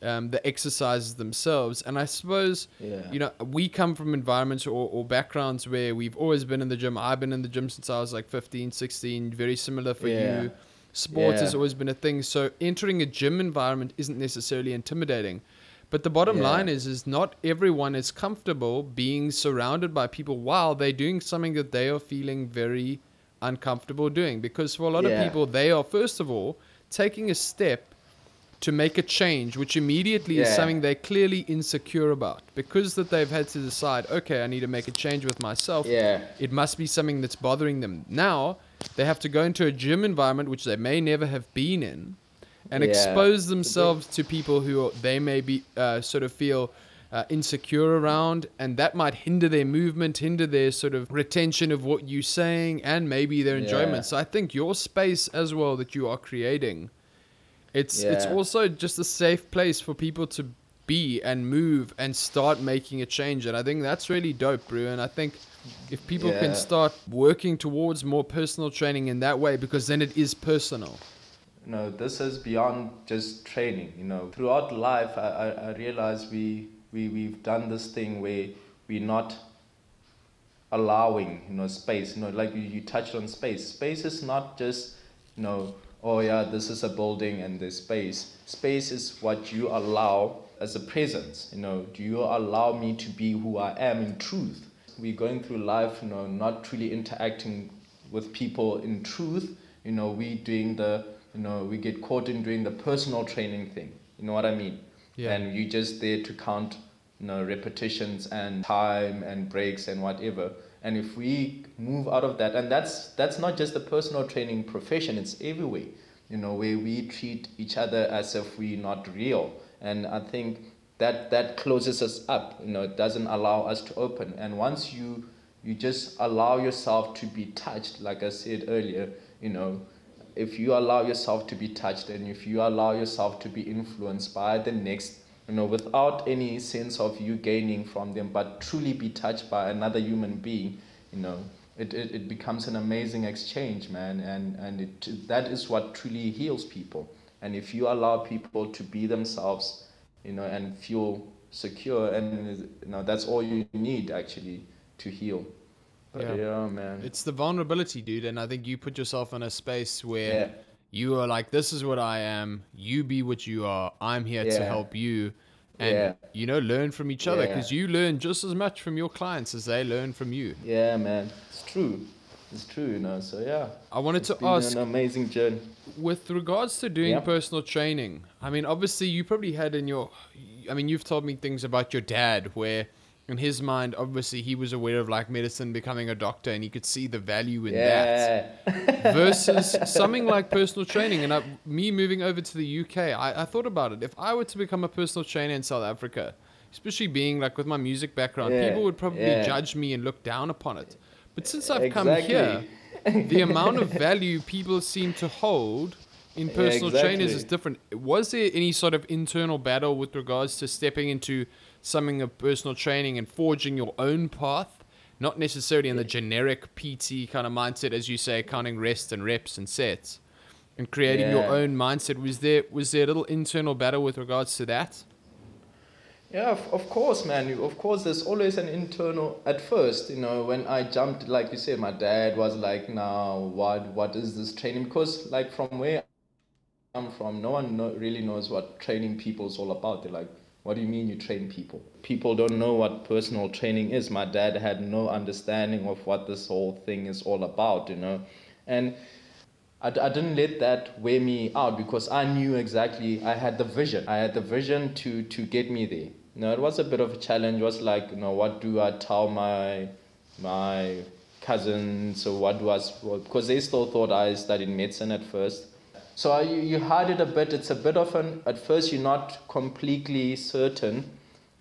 um, the exercises themselves. And i suppose Yeah. you know we come from environments or, or backgrounds where we've always been in the gym. I've been in the gym since i was like 15 16 very similar for Yeah. you sports has always been a thing so entering a gym environment isn't necessarily intimidating but the bottom Yeah. line is is not everyone is comfortable being surrounded by people while they're doing something that they are feeling very uncomfortable doing because for a lot Yeah. of people they are first of all taking a step to make a change which immediately is something they're clearly insecure about because that they've had to decide okay i need to make a change with myself Yeah. it must be something that's bothering them. Now they have to go into a gym environment which they may never have been in, and Yeah. expose themselves to people who they may be uh, sort of feel uh, insecure around, and that might hinder their movement, hinder their sort of retention of what you're saying, and maybe their enjoyment. Yeah. So I think your space as well that you are creating, it's it's also just a safe place for people to be and move and start making a change. And I think that's really dope, bro. And I think if people can start working towards more personal training in that way, because then it is personal. know this is beyond just training you know throughout life i, I, I realize we, we we've done this thing where we're not allowing you know space you know like you, you touched on space space is not just you know oh yeah this is a building and there's space space is what you allow as a presence you know do you allow me to be who i am in truth? We're going through life you know not really interacting with people in truth. You know we doing the you know we get caught in doing the personal training thing. You know what i mean? Yeah. and you're just there to count you know repetitions and time and breaks and whatever. And if we move out of that and that's that's not just the personal training profession it's everywhere. You know where we treat each other as if we're not real and i think that that closes us up. You know it doesn't allow us to open. And once you you just allow yourself to be touched like i said earlier you know if you allow yourself to be touched and if you allow yourself to be influenced by the next you know without any sense of you gaining from them but truly be touched by another human being you know it, it, it becomes an amazing exchange man. And and it that is what truly heals people and if you allow people to be themselves you know and feel secure and you know that's all you need actually to heal Yeah. yeah, man It's the vulnerability, dude. And I think you put yourself in a space where yeah you are like, this is what I am. You be what you are. I'm here to help you. And, Yeah. you know, learn from each other Yeah. because you learn just as much from your clients as they learn from you. Yeah, man, it's true. It's true, you know. So yeah, I wanted to been ask, an amazing journey. with regards to doing Yeah. personal training, I mean, obviously, you probably had in your, I mean, you've told me things about your dad where, in his mind, obviously, he was aware of like medicine, becoming a doctor, and he could see the value in that. Yeah, versus something like personal training. And I, me moving over to the UK, I, I thought about it. If I were to become a personal trainer in South Africa, especially being like with my music background, Yeah, people would probably yeah. judge me and look down upon it. But since I've come here, the amount of value people seem to hold in Yeah, personal trainers is different. Was there any sort of internal battle with regards to stepping into something of personal training and forging your own path? Not necessarily in the generic PT kind of mindset, as you say, counting rests and reps and sets, and creating your own mindset. Was there was there a little internal battle with regards to that? Yeah, of, of course, man. Of course, there's always an internal. At first, you know, when I jumped, like you said, my dad was like, "Now, what, what is this training?" Because, like, from where I'm from, no one really knows what training people is all about. They're like, "What do you mean you train people?" People don't know what personal training is. My dad had no understanding of what this whole thing is all about, you know, and I, I didn't let that wear me out because I knew exactly I had the vision. I had the vision to to get me there. Know, it was a bit of a challenge. It was like, you know, what do I tell my my cousins or what was because they still thought I studied medicine at first. So you, you hide it a bit. It's a bit of an at first you're not completely certain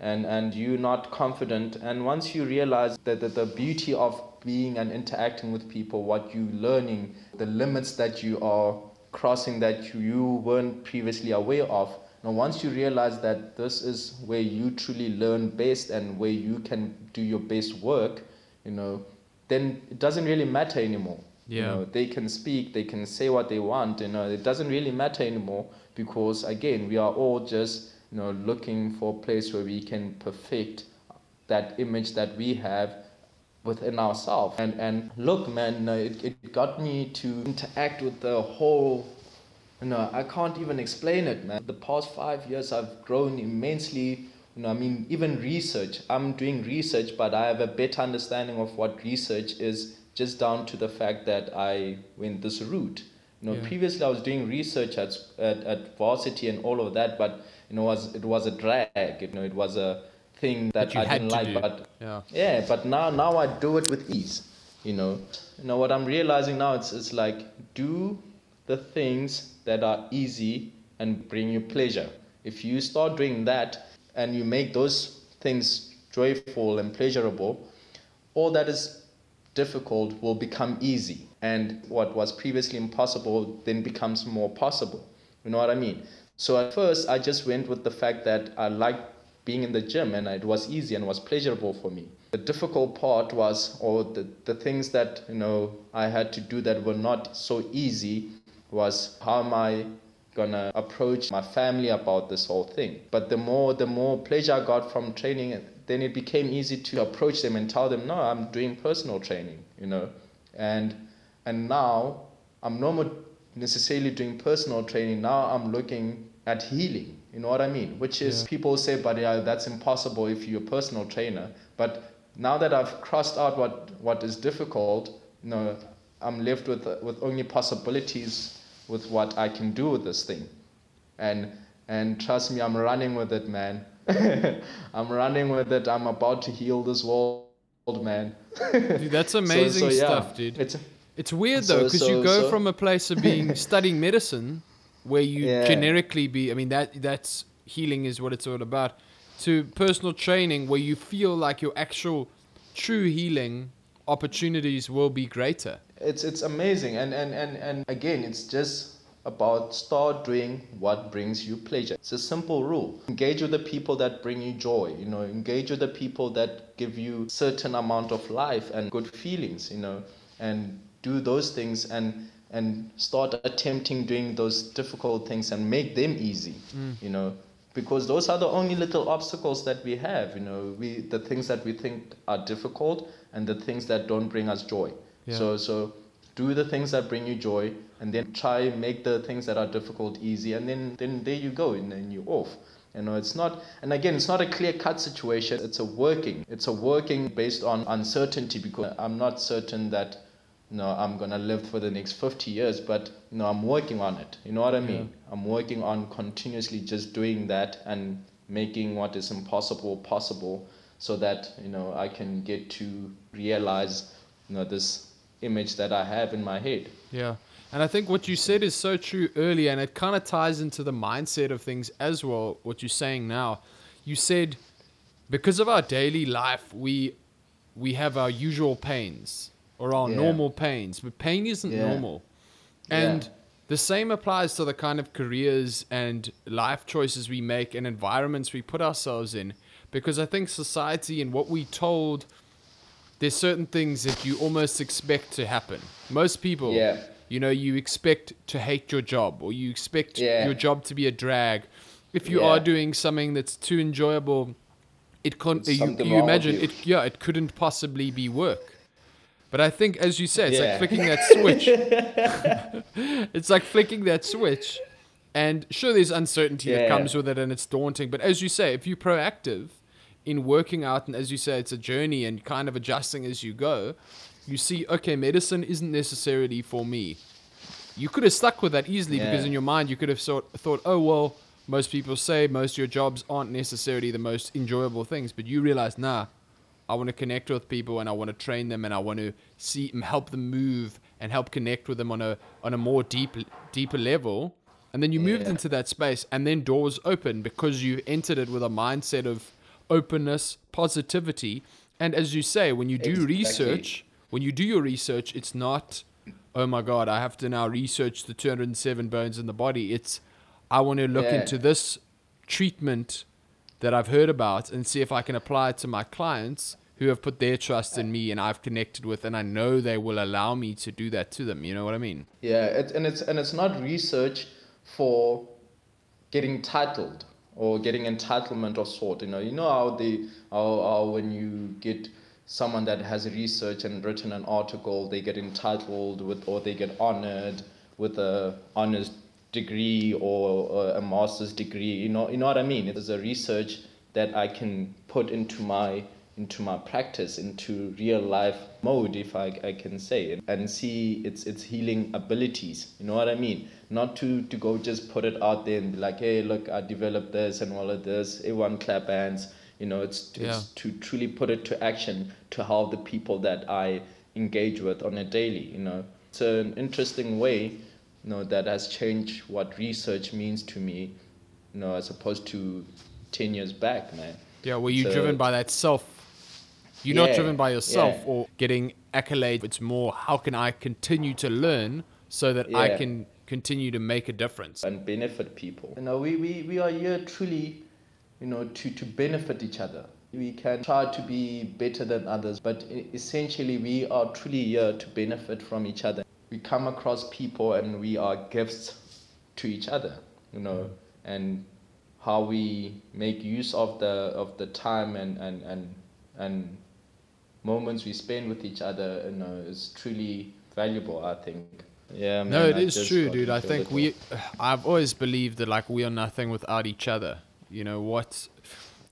and and you're not confident and once you realize that, that the beauty of being and interacting with people what you're learning the limits that you are crossing that you weren't previously aware of now once you realize that this is where you truly learn best and where you can do your best work you know then it doesn't really matter anymore you Yeah. know, they can speak they can say what they want you know it doesn't really matter anymore because again we are all just you know looking for a place where we can perfect that image that we have within ourselves and and look man it, it got me to interact with the whole you know i can't even explain it man the past five years i've grown immensely you know i mean even research i'm doing research but i have a better understanding of what research is just down to the fact that i went this route you know Yeah. previously i was doing research at, at at varsity and all of that but you know was it was a drag you know it was a thing that, i didn't like do. but Yeah. yeah, but now now I do it with ease. You know, you know what I'm realizing now. It's it's like do the things that are easy and bring you pleasure. If you start doing that and you make those things joyful and pleasurable, all that is difficult will become easy, and what was previously impossible then becomes more possible. You know what I mean? So at first, I just went with the fact that I liked being in the gym and it was easy and was pleasurable for me. The difficult part was, or the, the things that you know I had to do that were not so easy, was how am I gonna approach my family about this whole thing. But the more the more pleasure I got from training, then it became easy to approach them and tell them, no, I'm doing personal training, you know, and and now I'm no more necessarily doing personal training. Now I'm looking at healing. You know what I mean? Which is Yeah. people say, but yeah, that's impossible if you're a personal trainer. But now that I've crossed out what what is difficult, you know, I'm left with with only possibilities with what I can do with this thing, and and trust me, I'm running with it, man. I'm running with it. I'm about to heal this world, man. Dude, that's amazing stuff, dude. It's It's weird though, because you so- go so- from a place of being studying medicine, where you Yeah. generically be, I mean that that's healing is what it's all about, to personal training where you feel like your actual true healing opportunities will be greater. It's it's amazing. And, and and and again it's just about start doing what brings you pleasure. It's a simple rule. Engage with the people that bring you joy you know. Engage with the people that give you certain amount of life and good feelings you know. And do those things and and start attempting doing those difficult things and make them easy mm. you know. Because those are the only little obstacles that we have you know. We the things that we think are difficult and the things that don't bring us joy Yeah. so so do the things that bring you joy and then try make the things that are difficult easy and then then there you go and then you're off. You know, it's not and again it's not a clear cut situation. It's a working. It's a working based on uncertainty because I'm not certain that you know, I'm gonna live for the next 50 years, but you know, I'm working on it. You know what I mean? I'm working on continuously just doing that and making what is impossible possible, so that you know I can get to realize, you know, this image that I have in my head. Yeah. And I think what you said is so true earlier, and it kind of ties into the mindset of things as well, what you're saying now. You said because of our daily life, we we have our usual pains or our Yeah. normal pains, but pain isn't Yeah. normal. And Yeah. the same applies to the kind of careers and life choices we make and environments we put ourselves in. Because I think society and what we told there's certain things that you almost expect to happen. Most people, Yeah. you know, you expect to hate your job or you expect Yeah. your job to be a drag. If you Yeah. are doing something that's too enjoyable, it can't. You, you imagine you. it? Yeah, it couldn't possibly be work. But I think, as you say, it's like flicking that switch. it's like flicking that switch, and sure, there's uncertainty that comes with it, and it's daunting. But as you say, if you're proactive in working out, and as you say, it's a journey, and kind of adjusting as you go, you see, okay, medicine isn't necessarily for me. You could have stuck with that easily because in your mind you could have sort thought, oh well, most people say most of your jobs aren't necessarily the most enjoyable things, but you realize, nah, I want to connect with people and I want to train them and I want to see and help them move and help connect with them on a on a more deep deeper level. And then you moved Yeah. into that space and then doors open because you entered it with a mindset of openness, positivity, and as you say, when you do Exactly. research, when you do your research, it's not oh my god, I have to now research the 207 bones in the body. It's I want to look Yeah. into this treatment that I've heard about and see if I can apply it to my clients who have put their trust in me and I've connected with and I know they will allow me to do that to them. You know what I mean? Yeah, it, and it's and it's not research for getting titled or getting entitlement of sort. You know, you know how they how, how when you get someone that has researched and written an article, they get entitled with or they get honored with a honors degree or, a master's degree. You know, you know what I mean. It is a research that I can put into my into my practice, into real life mode, if I, I can say, and, and see its its healing abilities. You know what I mean? Not to, to go just put it out there and be like, hey, look, I developed this and all of this. Everyone clap hands. You know, it's, it's Yeah. to truly put it to action to help the people that I engage with on a daily. You know, it's an interesting way, you know, that has changed what research means to me. You know, as opposed to ten years back, man. Yeah, were you So- driven by that self? You're not driven by yourself yeah. or getting accolades. It's more how can I continue to learn so that I can continue to make a difference. and benefit people. You know, we, we, we are here truly, you know, to, to benefit each other. We can try to be better than others, but essentially we are truly here to benefit from each other. We come across people and we are gifts to each other, you know, and how we make use of the of the time and, and, and, and moments we spend with each other, you know, is truly valuable, I think. Yeah, No, man, it I is true, dude. I think we, I've always believed that like we are nothing without each other. You know what?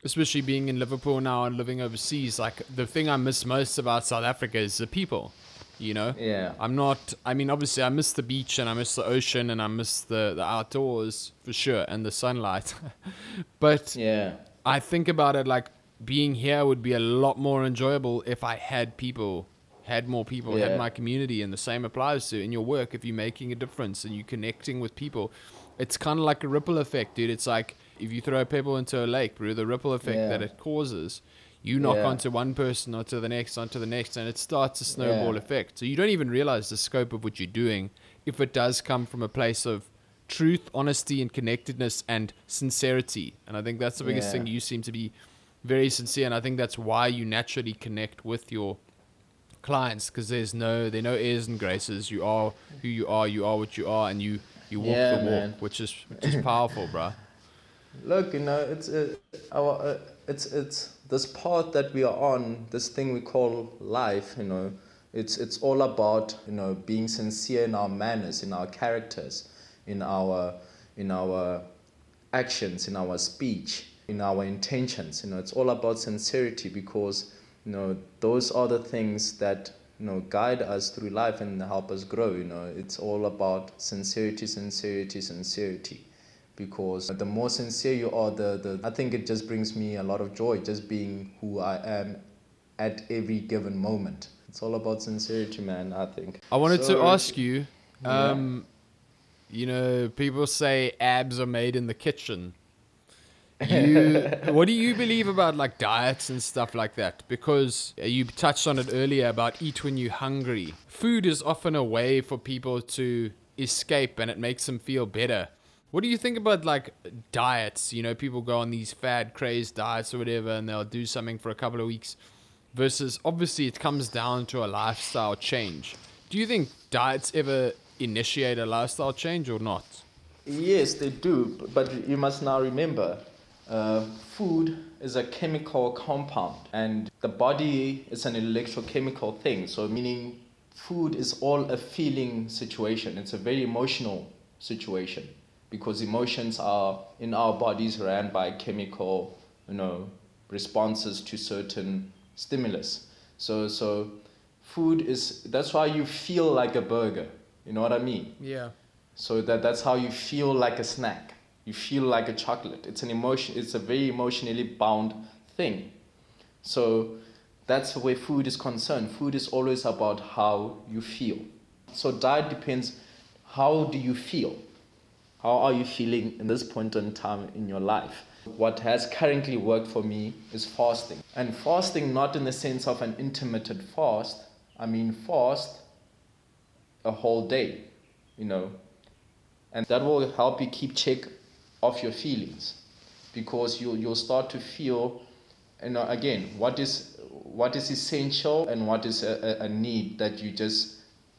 Especially being in Liverpool now and living overseas, like the thing I miss most about South Africa is the people. You know, Yeah. I'm not. I mean, obviously, I miss the beach and I miss the ocean and I miss the the outdoors for sure and the sunlight. but Yeah. I think about it like being here would be a lot more enjoyable if I had people, had more people, had my community, and the same applies to in your work. If you're making a difference and you're connecting with people, it's kind of like a ripple effect, dude. It's like if you throw a pebble into a lake, bro, the ripple effect Yeah. that it causes. You knock Yeah. onto one person, onto the next, onto the next, and it starts a snowball Yeah. effect. So you don't even realize the scope of what you're doing if it does come from a place of truth, honesty, and connectedness and sincerity. And I think that's the biggest Yeah. thing. You seem to be very sincere, and I think that's why you naturally connect with your clients because there's no there no airs and graces. You are who you are. You are what you are, and you you walk Yeah, the walk, man. which is which is powerful, bro. Look, you know, it's uh, our uh, it's it's this path that we are on, this thing we call life. You know, it's it's all about you know being sincere in our manners, in our characters, in our in our actions, in our speech, in our intentions. You know, it's all about sincerity because you know those are the things that you know guide us through life and help us grow. You know, it's all about sincerity, sincerity, sincerity because the more sincere you are the, the i think it just brings me a lot of joy just being who i am at every given moment it's all about sincerity man i think I wanted to ask you, Yeah. um, you know, people say abs are made in the kitchen. You, what do you believe about like diets and stuff like that? Because uh, you touched on it earlier about eat when you're hungry. Food is often a way for people to escape and it makes them feel better. What do you think about like diets? You know, people go on these fad crazed diets or whatever and they'll do something for a couple of weeks versus obviously it comes down to a lifestyle change. Do you think diets ever initiate a lifestyle change or not? yes they do but you must now remember uh, food is a chemical compound, and the body is an electrochemical thing. So, meaning food is all a feeling situation. It's a very emotional situation because emotions are in our bodies ran by chemical, you know, responses to certain stimulus. So, so food is that's why you feel like a burger. You know what I mean? Yeah. So that that's how you feel like a snack. You feel like a chocolate. It's an emotion. It's a very emotionally bound thing. So that's where food is concerned. Food is always about how you feel. So diet depends. How do you feel? How are you feeling in this point in time in your life? What has currently worked for me is fasting. And fasting, not in the sense of an intermittent fast, I mean, fast a whole day, you know. And that will help you keep check of your feelings because you'll, you'll start to feel, you know, again, what is, what is essential and what is a, a, a need that you just,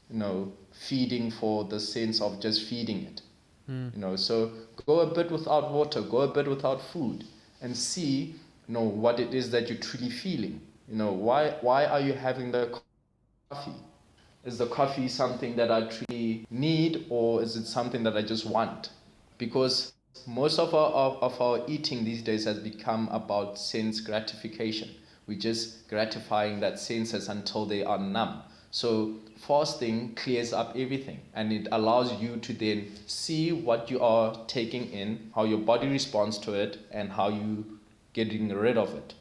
you know, feeding for the sense of just feeding it. Mm. You know, so go a bit without water, go a bit without food, and see, you know, what it is that you're truly feeling. You know, why why are you having the coffee? Is the coffee something that I truly need, or is it something that I just want? Because most of our of, of our eating these days has become about sense gratification. We're just gratifying that senses until they are numb. So fasting clears up everything and it allows you to then see what you are taking in, how your body responds to it, and how you getting rid of it.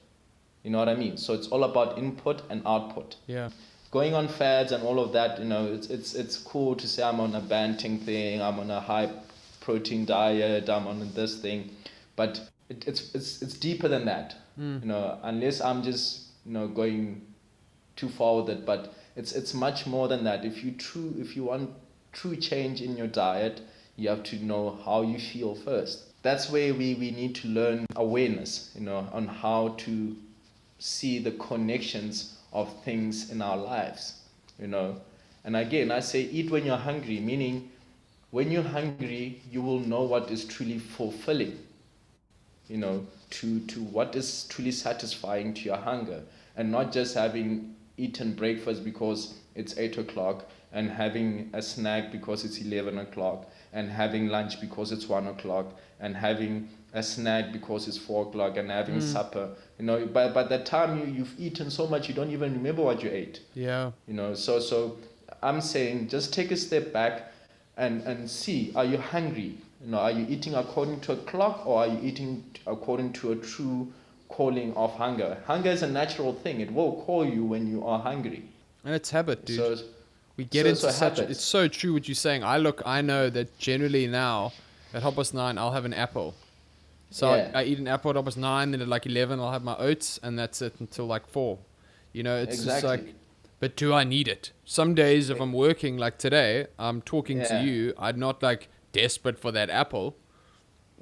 You know what I mean? So it's all about input and output. Yeah. Going on fads and all of that, you know, it's it's it's cool to say I'm on a banting thing, I'm on a high protein diet, I'm on this thing, but it, it's it's it's deeper than that. Mm. You know, unless I'm just you know going too far with it, but it's it's much more than that. If you true if you want true change in your diet, you have to know how you feel first. That's where we, we need to learn awareness, you know, on how to see the connections of things in our lives, you know. And again, I say eat when you're hungry, meaning when you're hungry, you will know what is truly fulfilling, you know, to, to what is truly satisfying to your hunger, and not just having eaten breakfast because it's 8 o'clock, and having a snack because it's 11 o'clock, and having lunch because it's 1 o'clock, and having a snack because it's 4 o'clock, and having Mm. supper. You know, by, by the time you, you've eaten so much, you don't even remember what you ate Yeah. you know so so i'm saying just take a step back and and see are you hungry you know are you eating according to a clock or are you eating according to a true calling of hunger hunger is a natural thing it will call you when you are hungry And it's habit, dude. so we get so- into so such. habits. It's so true what you're saying. I look. I know that generally now at half past nine, I'll have an apple. So Yeah. I, I eat an apple at half past nine. Then at like eleven, I'll have my oats, and that's it until like four. You know, it's just like. But do I need it? Some days, if I'm working like today, I'm talking to you. I'm not like desperate for that apple.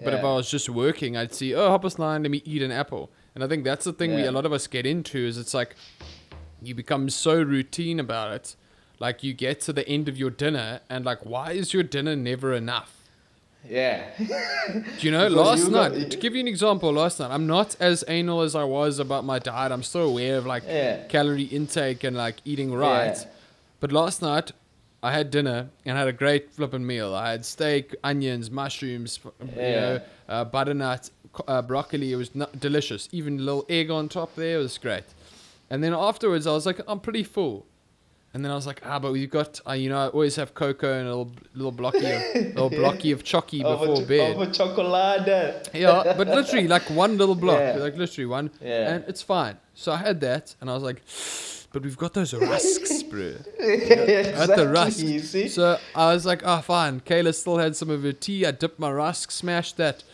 But if I was just working, I'd see, oh, half past nine, let me eat an apple. And I think that's the thing we a lot of us get into is it's like you become so routine about it. Like you get to the end of your dinner and like, why is your dinner never enough? Yeah Do you know, last you got- night, to give you an example, last night, I'm not as anal as I was about my diet. I'm still aware of like Yeah. calorie intake and like eating right. Yeah. But last night, I had dinner and had a great flipping meal. I had steak, onions, mushrooms, you Yeah. know, uh, butternut, uh, broccoli. It was delicious. Even a little egg on top there it was great. And then afterwards, I was like, I'm pretty full. And then I was like, ah, but we've got, uh, you know, I always have cocoa and a little, little blocky, of, little blocky of chocky before bed. over chocolate Yeah, but literally like one little block, Yeah. like literally one, Yeah. and it's fine. So I had that, and I was like, but we've got those rusks, bro. exactly, At the rusk. So I was like, oh, fine. Kayla still had some of her tea. I dipped my rusk, smashed that.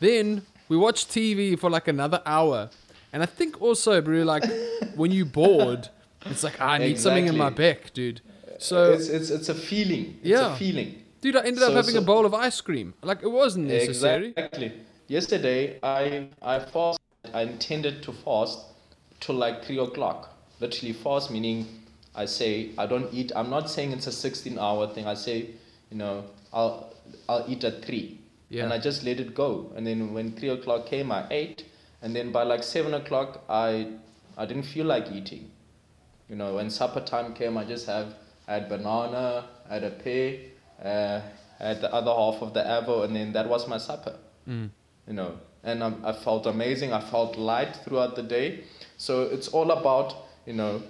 Then we watched TV for like another hour, and I think also, bro, like when you're bored, it's like "Ah, I need something in my back, dude. So, it's, it's it's a feeling it's Yeah. a feeling dude, I ended up so- having a bowl of ice cream. Like it wasn't necessary. Exactly. Yesterday, I I fasted. I intended to fast till like three o'clock. Literally fast meaning I say I don't eat. I'm not saying it's a 16 hour thing. I say, you know, I'll I'll eat at three. Yeah. and I just let it go. And then when three o'clock came, I ate, and then by like seven o'clock, I I didn't feel like eating. You know, when supper time came, I just have I had banana, I had a pear, uh, I had the other half of the apple, and then that was my supper. Mm. You know, and I, I felt amazing. I felt light throughout the day. So it's all about you know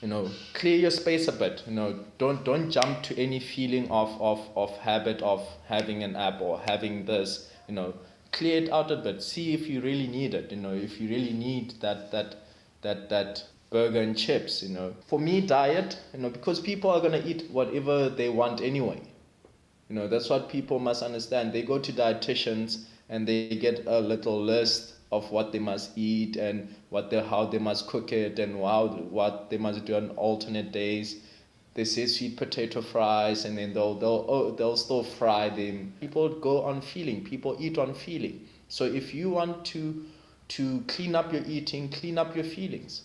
you know clear your space a bit you know don't don't jump to any feeling of of of habit of having an app or having this you know clear it out a bit see if you really need it you know if you really need that that that that burger and chips you know for me diet you know because people are going to eat whatever they want anyway you know that's what people must understand they go to dietitians and they get a little list of what they must eat and what they how they must cook it and how what they must do on alternate days. They say sweet potato fries and then they'll they'll oh, they'll still fry them. People go on feeling. People eat on feeling. So if you want to to clean up your eating, clean up your feelings.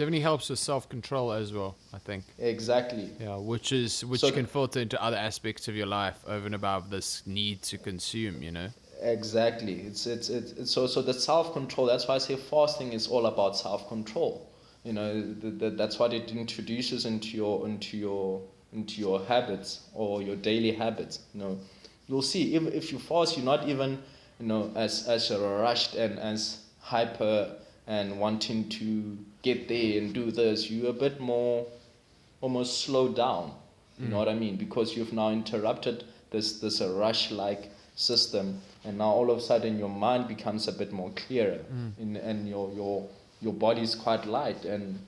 Definitely helps with self control as well, I think. Exactly. Yeah, which is which So- can filter into other aspects of your life over and above this need to consume, you know? Exactly. It's it's it's, it's so so the self control. That's why I say fasting is all about self control. You know, the, the, that's what it introduces into your into your into your habits or your daily habits. You know, you'll see if if you fast, you're not even you know as as rushed and as hyper and wanting to get there and do this. You're a bit more almost slowed down. You know mm. what I mean? Because you've now interrupted this this rush like system, and now all of a sudden your mind becomes a bit more clearer, mm. in, and your your your body's quite light. And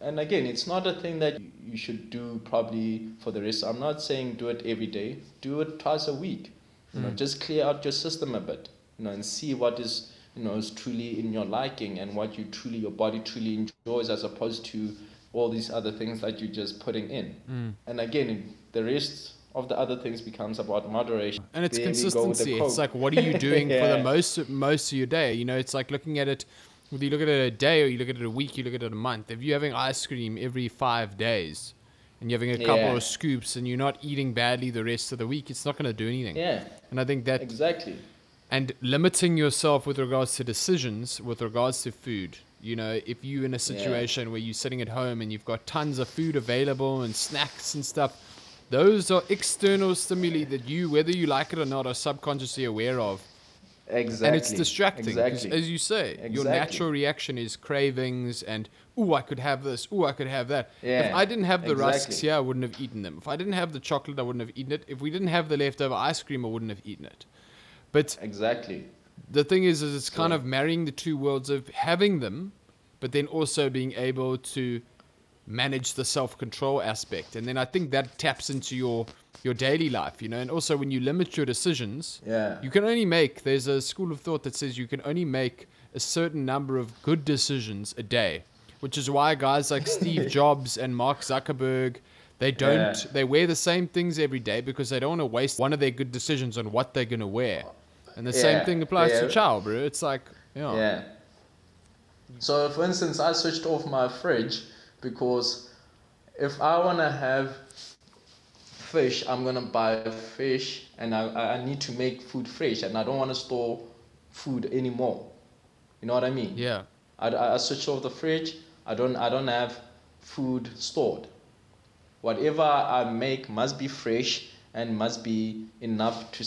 and again, it's not a thing that you you should do probably for the rest. I'm not saying do it every day. Do it twice a week. You know, mm. just clear out your system a bit. You know, and see what is you know is truly in your liking and what you truly your body truly enjoys, as opposed to all these other things that you're just putting in. Mm. And again, the rest of the other things becomes about moderation. And it's There we go with the consistency. It's like what are you doing for the most most of your day? You know, it's like looking at it whether you look at it a day or you look at it a week, you look at it a month. If you're having ice cream every five days and you're having a couple Yeah. of scoops and you're not eating badly the rest of the week, it's not gonna do anything. Yeah, And I think that exactly. And limiting yourself with regards to decisions with regards to food. You know if you're in a situation where you're sitting at home and you've got tons of food available and snacks and stuff those are external stimuli that you whether you like it or not are subconsciously aware of. Exactly. and it's distracting Exactly. as you say exactly. your natural reaction is cravings and oh i could have this. Oh i could have that. Yeah. if i didn't have the rusks yeah i wouldn't have eaten them. If i didn't have the chocolate i wouldn't have eaten it. If we didn't have the leftover ice cream i wouldn't have eaten it but exactly. the thing is, is it's kind of marrying the two worlds of having them, but then also being able to manage the self-control aspect. And then I think that taps into your your daily life, you know. And also when you limit your decisions, Yeah. you can only make. There's a school of thought that says you can only make a certain number of good decisions a day, which is why guys like Steve Jobs and Mark Zuckerberg. They don't. Yeah. They wear the same things every day because they don't want to waste one of their good decisions on what they're gonna wear. And the same thing applies to chow, bro. It's like, yeah. Yeah. So, for instance, I switched off my fridge because if I want to have fish, I'm going to buy fish and I, I need to make food fresh and I don't want to store food anymore. You know what I mean? Yeah. I, I I switched off the fridge. I don't I don't have food stored. Whatever I make must be fresh and must be enough to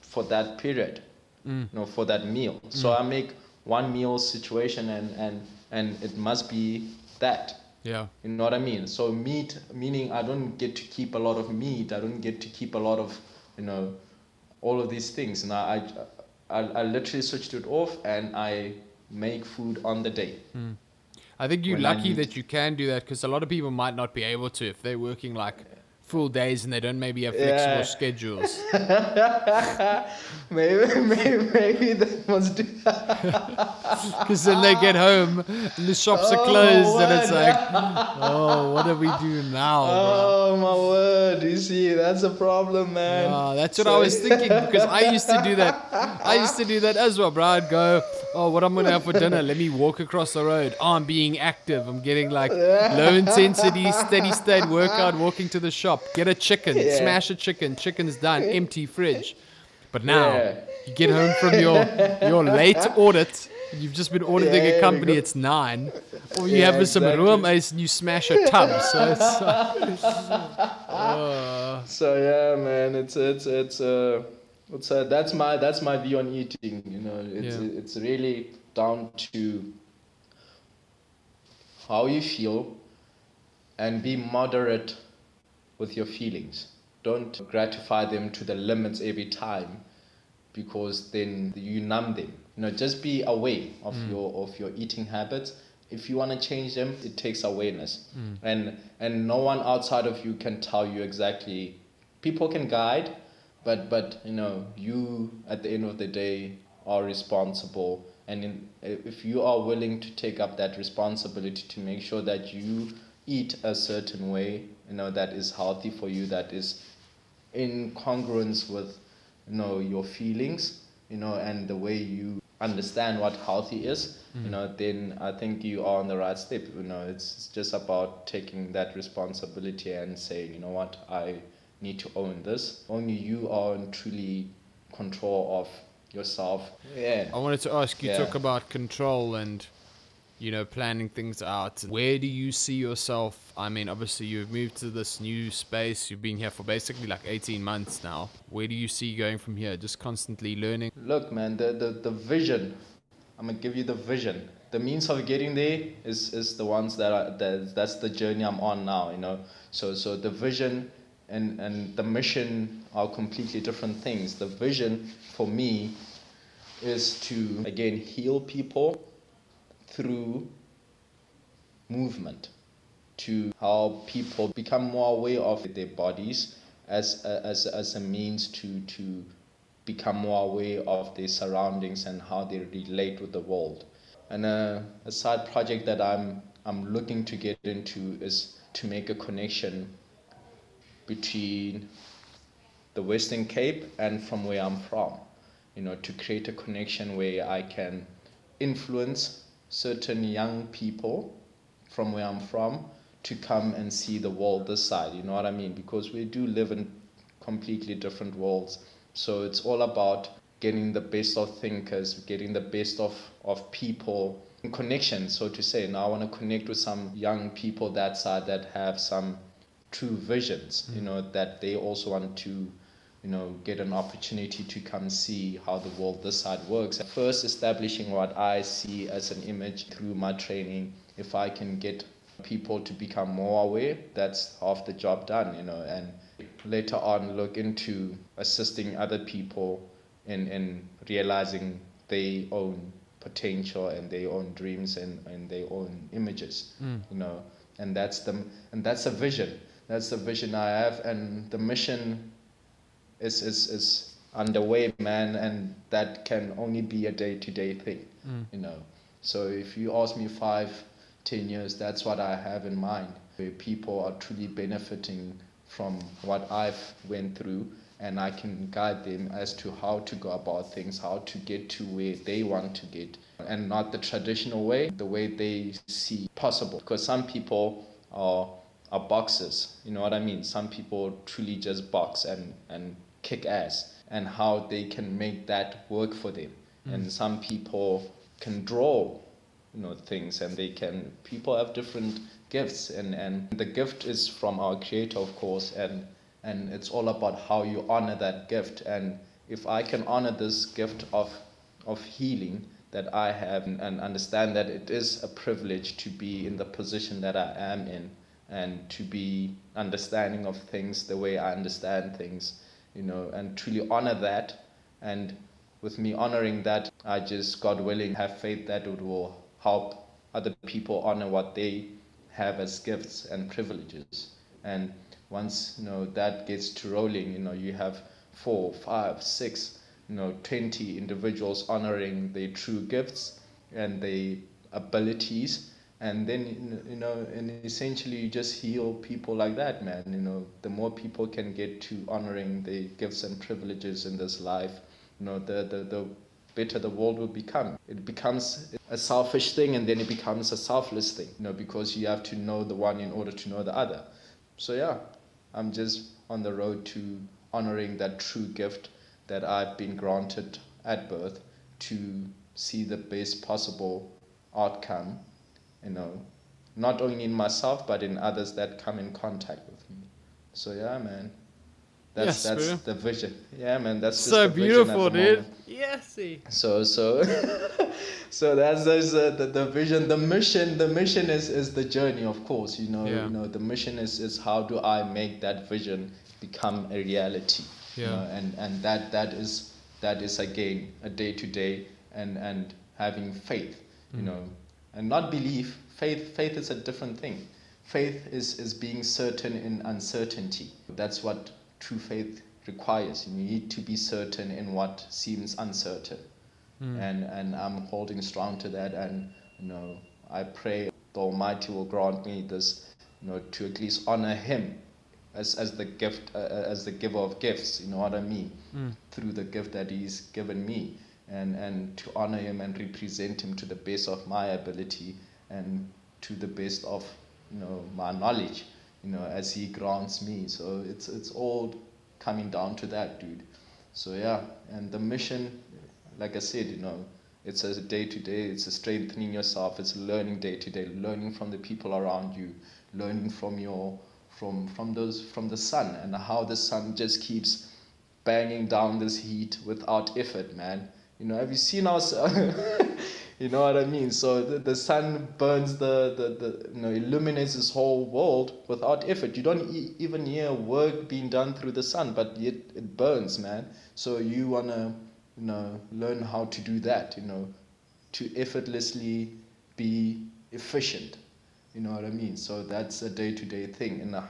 for that period. Mm. You know, for that meal. So I make one meal situation and and and it must be that. Yeah. You know what I mean? So meat, meaning I don't get to keep a lot of meat. I don't get to keep a lot of, you know, all of these things. And I, I, I, I literally switched it off and I make food on the day. I think you're When lucky that you can do that because a lot of people might not be able to if they're working like full days and they don't maybe have flexible Yeah. schedules. maybe, maybe, maybe that must do. Because then they get home and the shops are Oh, closed and it's like, oh, what do we do now, bro? Oh my word! You see, that's a problem, man. Ah, that's what So- I was thinking because I used to do that. I used to do that as well, bro. I'd go, oh, what I'm gonna have for dinner? Let me walk across the road. Oh, I'm being active. I'm getting like low intensity, steady state workout. Walking to the shop, get a chicken, Yeah. smash a chicken. Chicken's done. Empty fridge. But now Yeah. you get home from your your late audit. You've just been auditing Yeah, a company. It's nine, or you have some exactly. room ice and you smash a tub. So it's. Uh, So yeah, man, it's it's it's uh, uh, that's my that's my view on eating. You know, it's Yeah. it's really down to how you feel, and be moderate with your feelings. Don't gratify them to the limits every time, because then you numb them. You know, just be aware of your of your eating habits. If you want to change them, it takes awareness, and and no one outside of you can tell you exactly. People can guide, but but you know you at the end of the day are responsible, and in, if you are willing to take up that responsibility to make sure that you eat a certain way, you know that is healthy for you, that is in congruence with you know your feelings you know and the way you understand what healthy is you mm. know then i think you are on the right step. You know it's, it's just about taking that responsibility and saying you know what? I need to own this only you are in truly control of yourself yeah I wanted to ask you Yeah. talk about control and you know planning things out. Where do you see yourself? I mean, obviously you've moved to this new space. You've been here for basically like 18 months now. Where do you see going from here? Just constantly learning. Look, man, the, the, the vision, I'm gonna give you the vision. The means of getting there is, is the ones that are that, that's the journey I'm on now, you know. So so the vision and, and the mission are completely different things. The vision for me is to again heal people through movement to help people become more aware of their bodies as a, as, as a means to to become more aware of their surroundings and how they relate with the world. And a, a side project that I'm I'm looking to get into is to make a connection between the Western Cape and from where I'm from. You know, to create a connection where I can influence certain young people from where I'm from to come and see the world this side. You know what I mean? Because we do live in completely different worlds. So it's all about getting the best of thinkers, getting the best of, of people in connection, so to say. Now I want to connect with some young people that side that have some true visions, you mm. know, that they also want to, you know, get an opportunity to come see how the world this side works. First, establishing what I see as an image through my training. If I can get people to become more aware, that's half the job done, you know, and later on look into assisting other people in, in realizing their own potential and their own dreams and, and their own images, mm. you know, and that's the, and that's a vision. That's the vision I have, and the mission is is is underway, man, and that can only be a day to day thing, mm. you know. So if you ask me five, ten years, that's what I have in mind. Where people are truly benefiting from what I've went through, and I can guide them as to how to go about things, how to get to where they want to get, and not the traditional way, the way they see possible. Because some people are are boxers. You know what I mean? Some people truly just box and, and kick ass and how they can make that work for them. Hmm. And some people can draw, you know, things and they can people have different gifts and, and the gift is from our creator of course and and it's all about how you honor that gift and if I can honor this gift of of healing that I have and, and understand that it is a privilege to be in the position that I am in and to be understanding of things the way I understand things, you know, and truly honor that. And with me honoring that, I just, God willing, have faith that it will help other people honor what they have as gifts and privileges. And once, you know, that gets to rolling, you know, you have four, five, six, you know, 20 individuals honoring their true gifts and their abilities and then you know and essentially you just heal people like that man. You know the more people can get to honoring the gifts and privileges in this life you know the the, the better the world will become. It becomes a selfish thing and then it becomes a selfless thing you know because you have to know the one in order to know the other. So yeah i'm just on the road to honoring that true gift that I've been granted at birth to see the best possible outcome, you know, not only in myself but in others that come in contact with me. So yeah, man. That's Yes, that's bro. the vision. Yeah, man. That's just so the vision at beautiful, the dude. moment. Yes. So so so that's those uh, the, the vision, the mission. The mission is is the journey, of course. You know, Yeah. you know, the mission is is how do I make that vision become a reality? you Yeah. know, and and that that is that is again a day to day and and having faith. You Mm. know, and not belief. Faith faith is a different thing. Faith is is being certain in uncertainty. That's what true faith requires. You need to be certain in what seems uncertain Mm. and and I'm holding strong to that and you know I pray the Almighty will grant me this you know to at least honor Him as as the gift uh, as the giver of gifts you know what I mean Mm. through the gift that He's given me and and to honor Him and represent Him to the best of my ability and to the best of you know my knowledge you know as He grants me so it's it's all coming down to that dude so yeah and the mission like I said, you know, it's a day to day, it's a strengthening yourself, it's learning day to day, learning from the people around you, learning from your from from those from the sun and how the sun just keeps banging down this heat without effort, man. You know, have you seen us? you know what I mean? So the, the sun burns the, the, the you know illuminates this whole world without effort. You don't e- even hear work being done through the sun, but yet it burns, man. So you wanna you know learn how to do that. You know, to effortlessly be efficient. You know what I mean? So that's a day to day thing, and uh,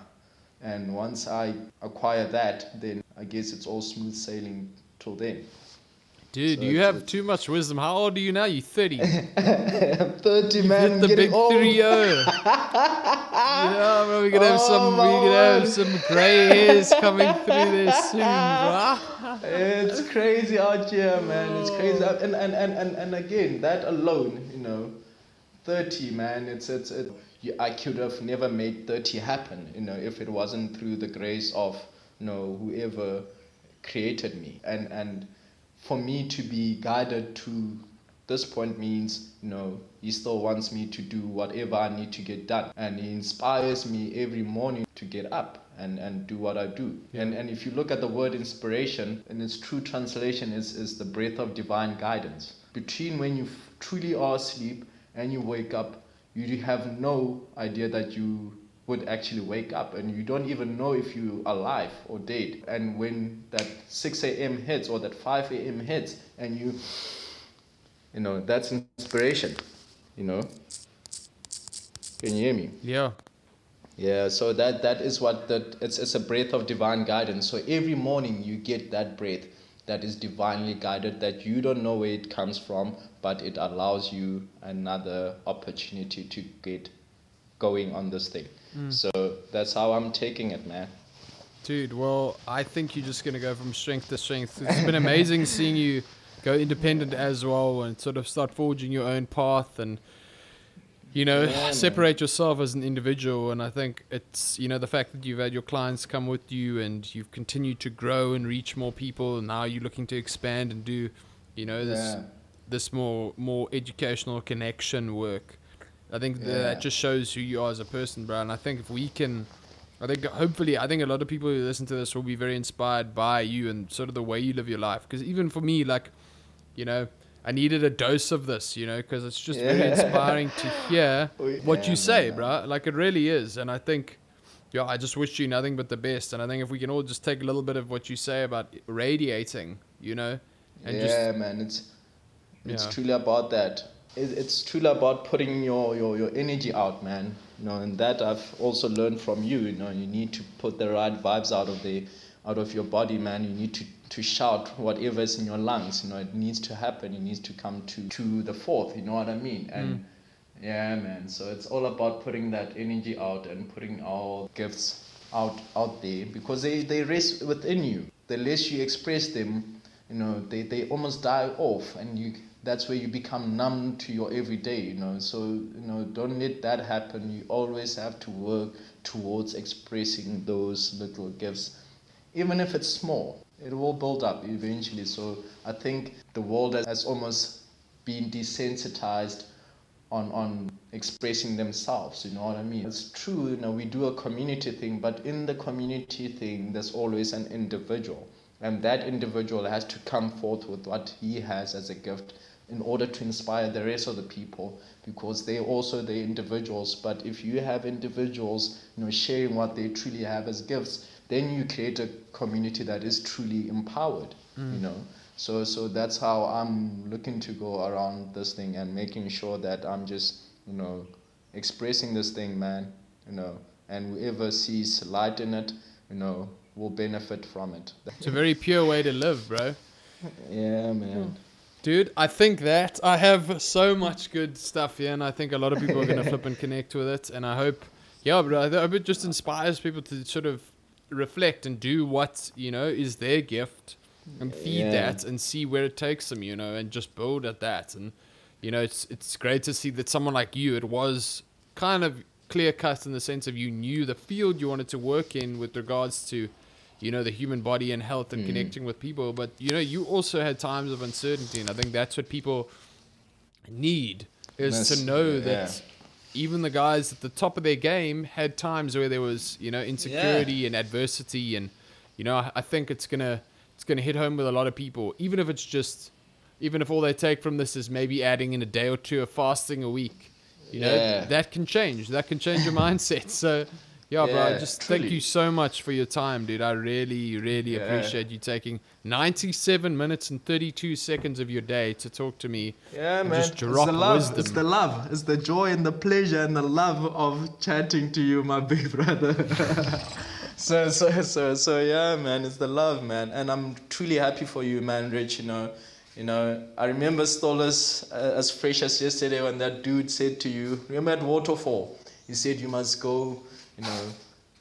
and once I acquire that, then I guess it's all smooth sailing till then. Dude, So you have too much wisdom. How old are you now? You 30. I'm 30, You've man. hit the big old. 3 0. yeah, bro, we're gonna have Oh, some we're gonna have some grey hairs coming through there soon, bro. it's crazy out here, man. It's crazy. Oh. And, and, and, and, and again, that alone, you know, 30, man, it's, it's, it, you, I could have never made 30 happen, you know, if it wasn't through the grace of, you know, whoever created me. And, and for me to be guided to this point means, you know, he still wants me to do whatever I need to get done. And he inspires me every morning to get up and, and do what I do. And, and if you look at the word inspiration, in its true translation is, is the breath of divine guidance. Between when you f- truly are asleep and you wake up, you have no idea that you would actually wake up and you don't even know if you are alive or dead. And when that 6 a.m. hits or that 5 a.m. hits and you you know, that's inspiration, you know. Can you hear me? Yeah. Yeah, so that that is what that it's it's a breath of divine guidance. So every morning you get that breath that is divinely guided that you don't know where it comes from, but it allows you another opportunity to get going on this thing. Mm. So that's how I'm taking it, man. Dude, well, I think you're just gonna go from strength to strength. It's been amazing seeing you go independent as well and sort of start forging your own path and you know Yeah, separate yourself as an individual. And I think it's you know the fact that you've had your clients come with you and you've continued to grow and reach more people. And now you're looking to expand and do you know this Yeah. this more more educational connection work. I think that, Yeah. that just shows who you are as a person, bro. And I think if we can, I think hopefully, I think a lot of people who listen to this will be very inspired by you and sort of the way you live your life. Because even for me, like, you know, I needed a dose of this, you know, because it's just very inspiring to hear what yeah, you say, man. bro. Like it really is. And I think, yeah, I just wish you nothing but the best. And I think if we can all just take a little bit of what you say about radiating, you know, and yeah, just man, it's it's Yeah. truly about that. It, it's truly about putting your, your, your energy out, man. You know, and that I've also learned from you. You know, you need to put the right vibes out of the out of your body, man. You need to, to shout whatever's in your lungs. You know, it needs to happen. It needs to come to to the fourth. You know what I mean? And mm. yeah, man. So it's all about putting that energy out and putting our gifts out out there because they, they rest within you. The less you express them, you know, they, they almost die off and you that's where you become numb to your everyday, you know. So, you know, don't let that happen. You always have to work towards expressing those little gifts. Even if it's small. it will build up eventually. So I think the world has almost been desensitized on on expressing themselves. You know what I mean? It's true. You know, we do a community thing, but in the community thing, there's always an individual, and that individual has to come forth with what he has as a gift in order to inspire the rest of the people because they also the individuals. But if you have individuals you know sharing what they truly have as gifts then you create a community that is truly empowered mm. you know? So so that's how i'm looking to go around this thing and making sure that i'm just you know expressing this thing man you know? And whoever sees light in it you know will benefit from it it's a very pure way to live bro yeah man Dude, I think that I have so much good stuff here, and I think a lot of people are going to flip and connect with it. And I hope, yeah, but I hope it just inspires people to sort of reflect and do what you know is their gift, and feed yeah. that, and see where it takes them, you know, and just build at that. And you know, it's it's great to see that someone like you, it was kind of clear cut in the sense of you knew the field you wanted to work in with regards to you know the human body and health and mm. connecting with people but you know you also had times of uncertainty and i think that's what people need is that's, to know yeah. that even the guys at the top of their game had times where there was you know insecurity yeah. and adversity and you know I, I think it's gonna it's gonna hit home with a lot of people even if it's just even if all they take from this is maybe adding in a day or two of fasting a week you know yeah. that can change that can change your mindset so yeah, yeah bro. Just truly. thank you so much for your time, dude. I really, really yeah. appreciate you taking 97 minutes and 32 seconds of your day to talk to me. Yeah, man. Just drop it's the love. Wisdom. It's the love. It's the joy and the pleasure and the love of chatting to you, my big brother. so, so, so, so, yeah, man. It's the love, man. And I'm truly happy for you, man, Rich. You know, you know, I remember Stolas uh, as fresh as yesterday when that dude said to you, remember at Waterfall, he said you must go you know,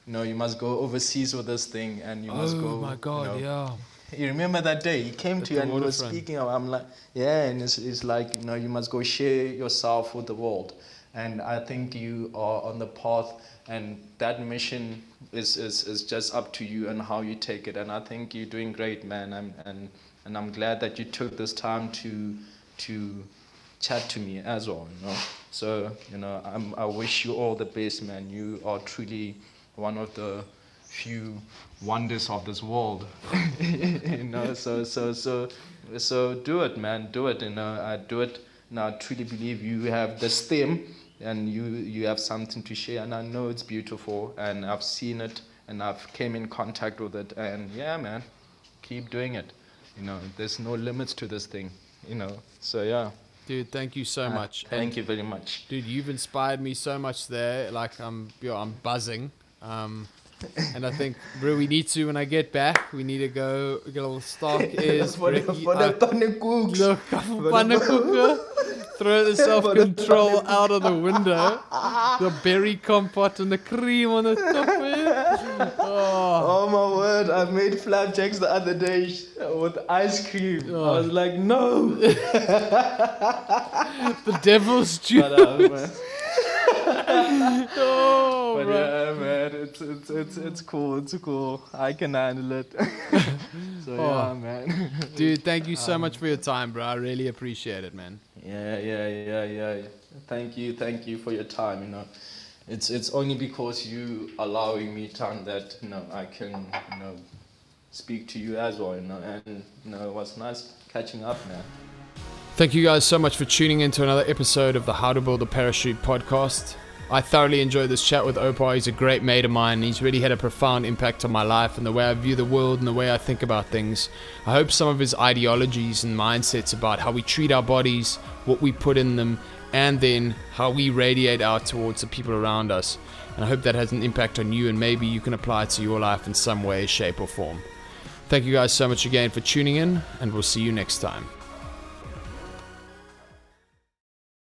you know, you must go overseas with this thing, and you must oh go. Oh my God! You know, yeah. You remember that day he came At to you and he was speaking. I'm like, yeah, and it's, it's like you know, you must go share yourself with the world, and I think you are on the path, and that mission is is, is just up to you and how you take it, and I think you're doing great, man. I'm, and and I'm glad that you took this time to to chat to me as well, you know. So, you know, I'm, I wish you all the best, man. You are truly one of the few wonders of this world. you know, so so so so do it, man. Do it. You know, I do it. Now, I truly believe you have the stem, and you you have something to share, and I know it's beautiful, and I've seen it, and I've came in contact with it, and yeah, man, keep doing it. You know, there's no limits to this thing. You know, so yeah. Dude, thank you so uh, much. Thank and you very much. Dude, you've inspired me so much there. Like I'm, you know, I'm buzzing. Um, and I think, bro, we need to when I get back. We need to go get a little stock. Is for the uh, pannenkoeks. Look, pannenkoeken. Throw the self control out of the window. The berry compote and the cream on the top. Oh. oh my word! I made flapjacks the other day with ice cream. Oh. I was like, no. the devil's uh, juice. But, oh, but yeah, man, it's, it's it's it's cool. It's cool. I can handle it. so oh. yeah, man. Dude, thank you so um, much for your time, bro. I really appreciate it, man. Yeah, yeah, yeah, yeah. Thank you, thank you for your time. You know, it's it's only because you allowing me time that you know I can you know speak to you as well. You know, and you know it was nice catching up, man. Thank you guys so much for tuning in to another episode of the How to Build a Parachute podcast. I thoroughly enjoyed this chat with Opa. He's a great mate of mine. He's really had a profound impact on my life and the way I view the world and the way I think about things. I hope some of his ideologies and mindsets about how we treat our bodies, what we put in them, and then how we radiate out towards the people around us. And I hope that has an impact on you and maybe you can apply it to your life in some way, shape, or form. Thank you guys so much again for tuning in, and we'll see you next time.